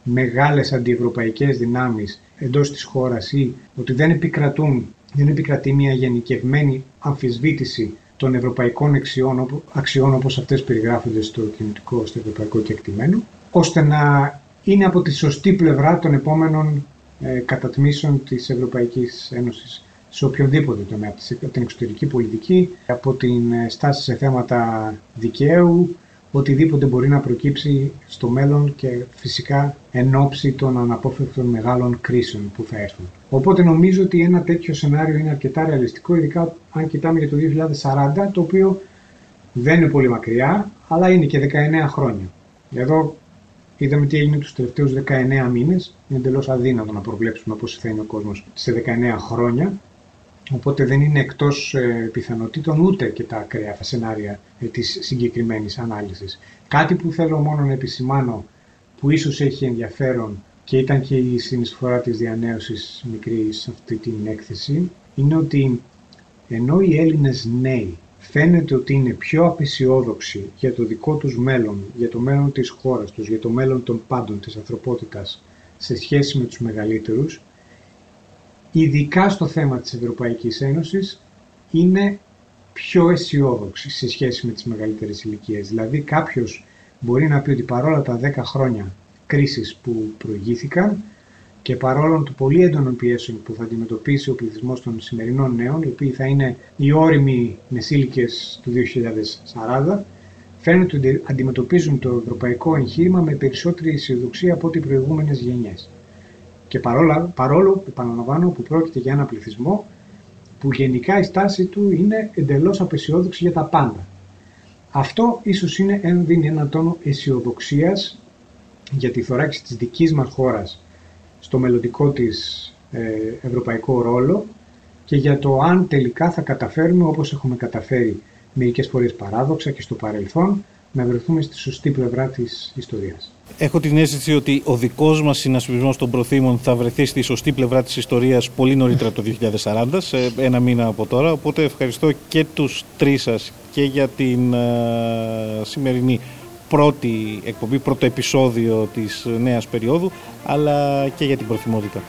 μεγάλες αντιευρωπαϊκές δυνάμεις εντός της χώρας ή ότι δεν επικρατούν, δεν επικρατεί μια γενικευμένη αμφισβήτηση των ευρωπαϊκών αξιών, αξιών όπως αυτές περιγράφονται στο κοινωτικό, στο ευρωπαϊκό κεκτημένο, ώστε να είναι από τη σωστή πλευρά των επόμενων ε, κατατμήσεων της Ευρωπαϊκής Ένωσης σε οποιοδήποτε τομέα, από την εξωτερική πολιτική, από την ε, στάση σε θέματα δικαίου, οτιδήποτε μπορεί να προκύψει στο μέλλον και φυσικά εν ώψη των αναπόφευκτων μεγάλων κρίσεων που θα έρθουν. Οπότε νομίζω ότι ένα τέτοιο σενάριο είναι αρκετά ρεαλιστικό, ειδικά αν κοιτάμε για το 2040, το οποίο δεν είναι πολύ μακριά, αλλά είναι και 19 χρόνια. Εδώ είδαμε τι έγινε τους τελευταίους 19 μήνες, είναι εντελώς αδύνατο να προβλέψουμε πώς θα είναι ο κόσμος σε 19 χρόνια, Οπότε δεν είναι εκτός ε, πιθανότητων ούτε και τα ακραία σενάρια ε, της συγκεκριμένης ανάλυσης. Κάτι που θέλω μόνο να επισημάνω που ίσως έχει ενδιαφέρον και ήταν και η συνεισφορά της διανέωσης μικρής σε αυτή την έκθεση είναι ότι ενώ οι Έλληνες νέοι φαίνεται ότι είναι πιο απεσιόδοξοι για το δικό τους μέλλον, για το μέλλον της χώρας τους, για το μέλλον των πάντων της ανθρωπότητας σε σχέση με τους μεγαλύτερους, ειδικά στο θέμα της Ευρωπαϊκής Ένωσης, είναι πιο αισιόδοξη σε σχέση με τις μεγαλύτερες ηλικίες. Δηλαδή κάποιος μπορεί να πει ότι παρόλα τα 10 χρόνια κρίσης που προηγήθηκαν και παρόλο του πολύ έντονων πιέσεων που θα αντιμετωπίσει ο πληθυσμός των σημερινών νέων, οι οποίοι θα είναι οι όριμοι μεσήλικες του 2040, φαίνεται ότι αντιμετωπίζουν το ευρωπαϊκό εγχείρημα με περισσότερη αισιοδοξία από ό,τι οι προηγούμενες γενιές. Και παρόλο, παρόλο, επαναλαμβάνω, που πρόκειται για ένα πληθυσμό που γενικά η στάση του είναι εντελώς απεσιόδοξη για τα πάντα. Αυτό ίσως είναι, δίνει ένα τόνο αισιοδοξίας για τη θωράξη της δικής μας χώρας στο μελλοντικό της ε, ευρωπαϊκό ρόλο και για το αν τελικά θα καταφέρουμε όπως έχουμε καταφέρει μερικές φορές παράδοξα και στο παρελθόν να βρεθούμε στη σωστή πλευρά της ιστορίας. Έχω την αίσθηση ότι ο δικός μας συνασπισμός των προθήμων θα βρεθεί στη σωστή πλευρά της ιστορίας πολύ νωρίτερα το 2040, σε ένα μήνα από τώρα. Οπότε ευχαριστώ και τους τρεις σας και για την ε, σημερινή πρώτη εκπομπή, πρώτο επεισόδιο της νέας περίοδου, αλλά και για την προθυμότητα.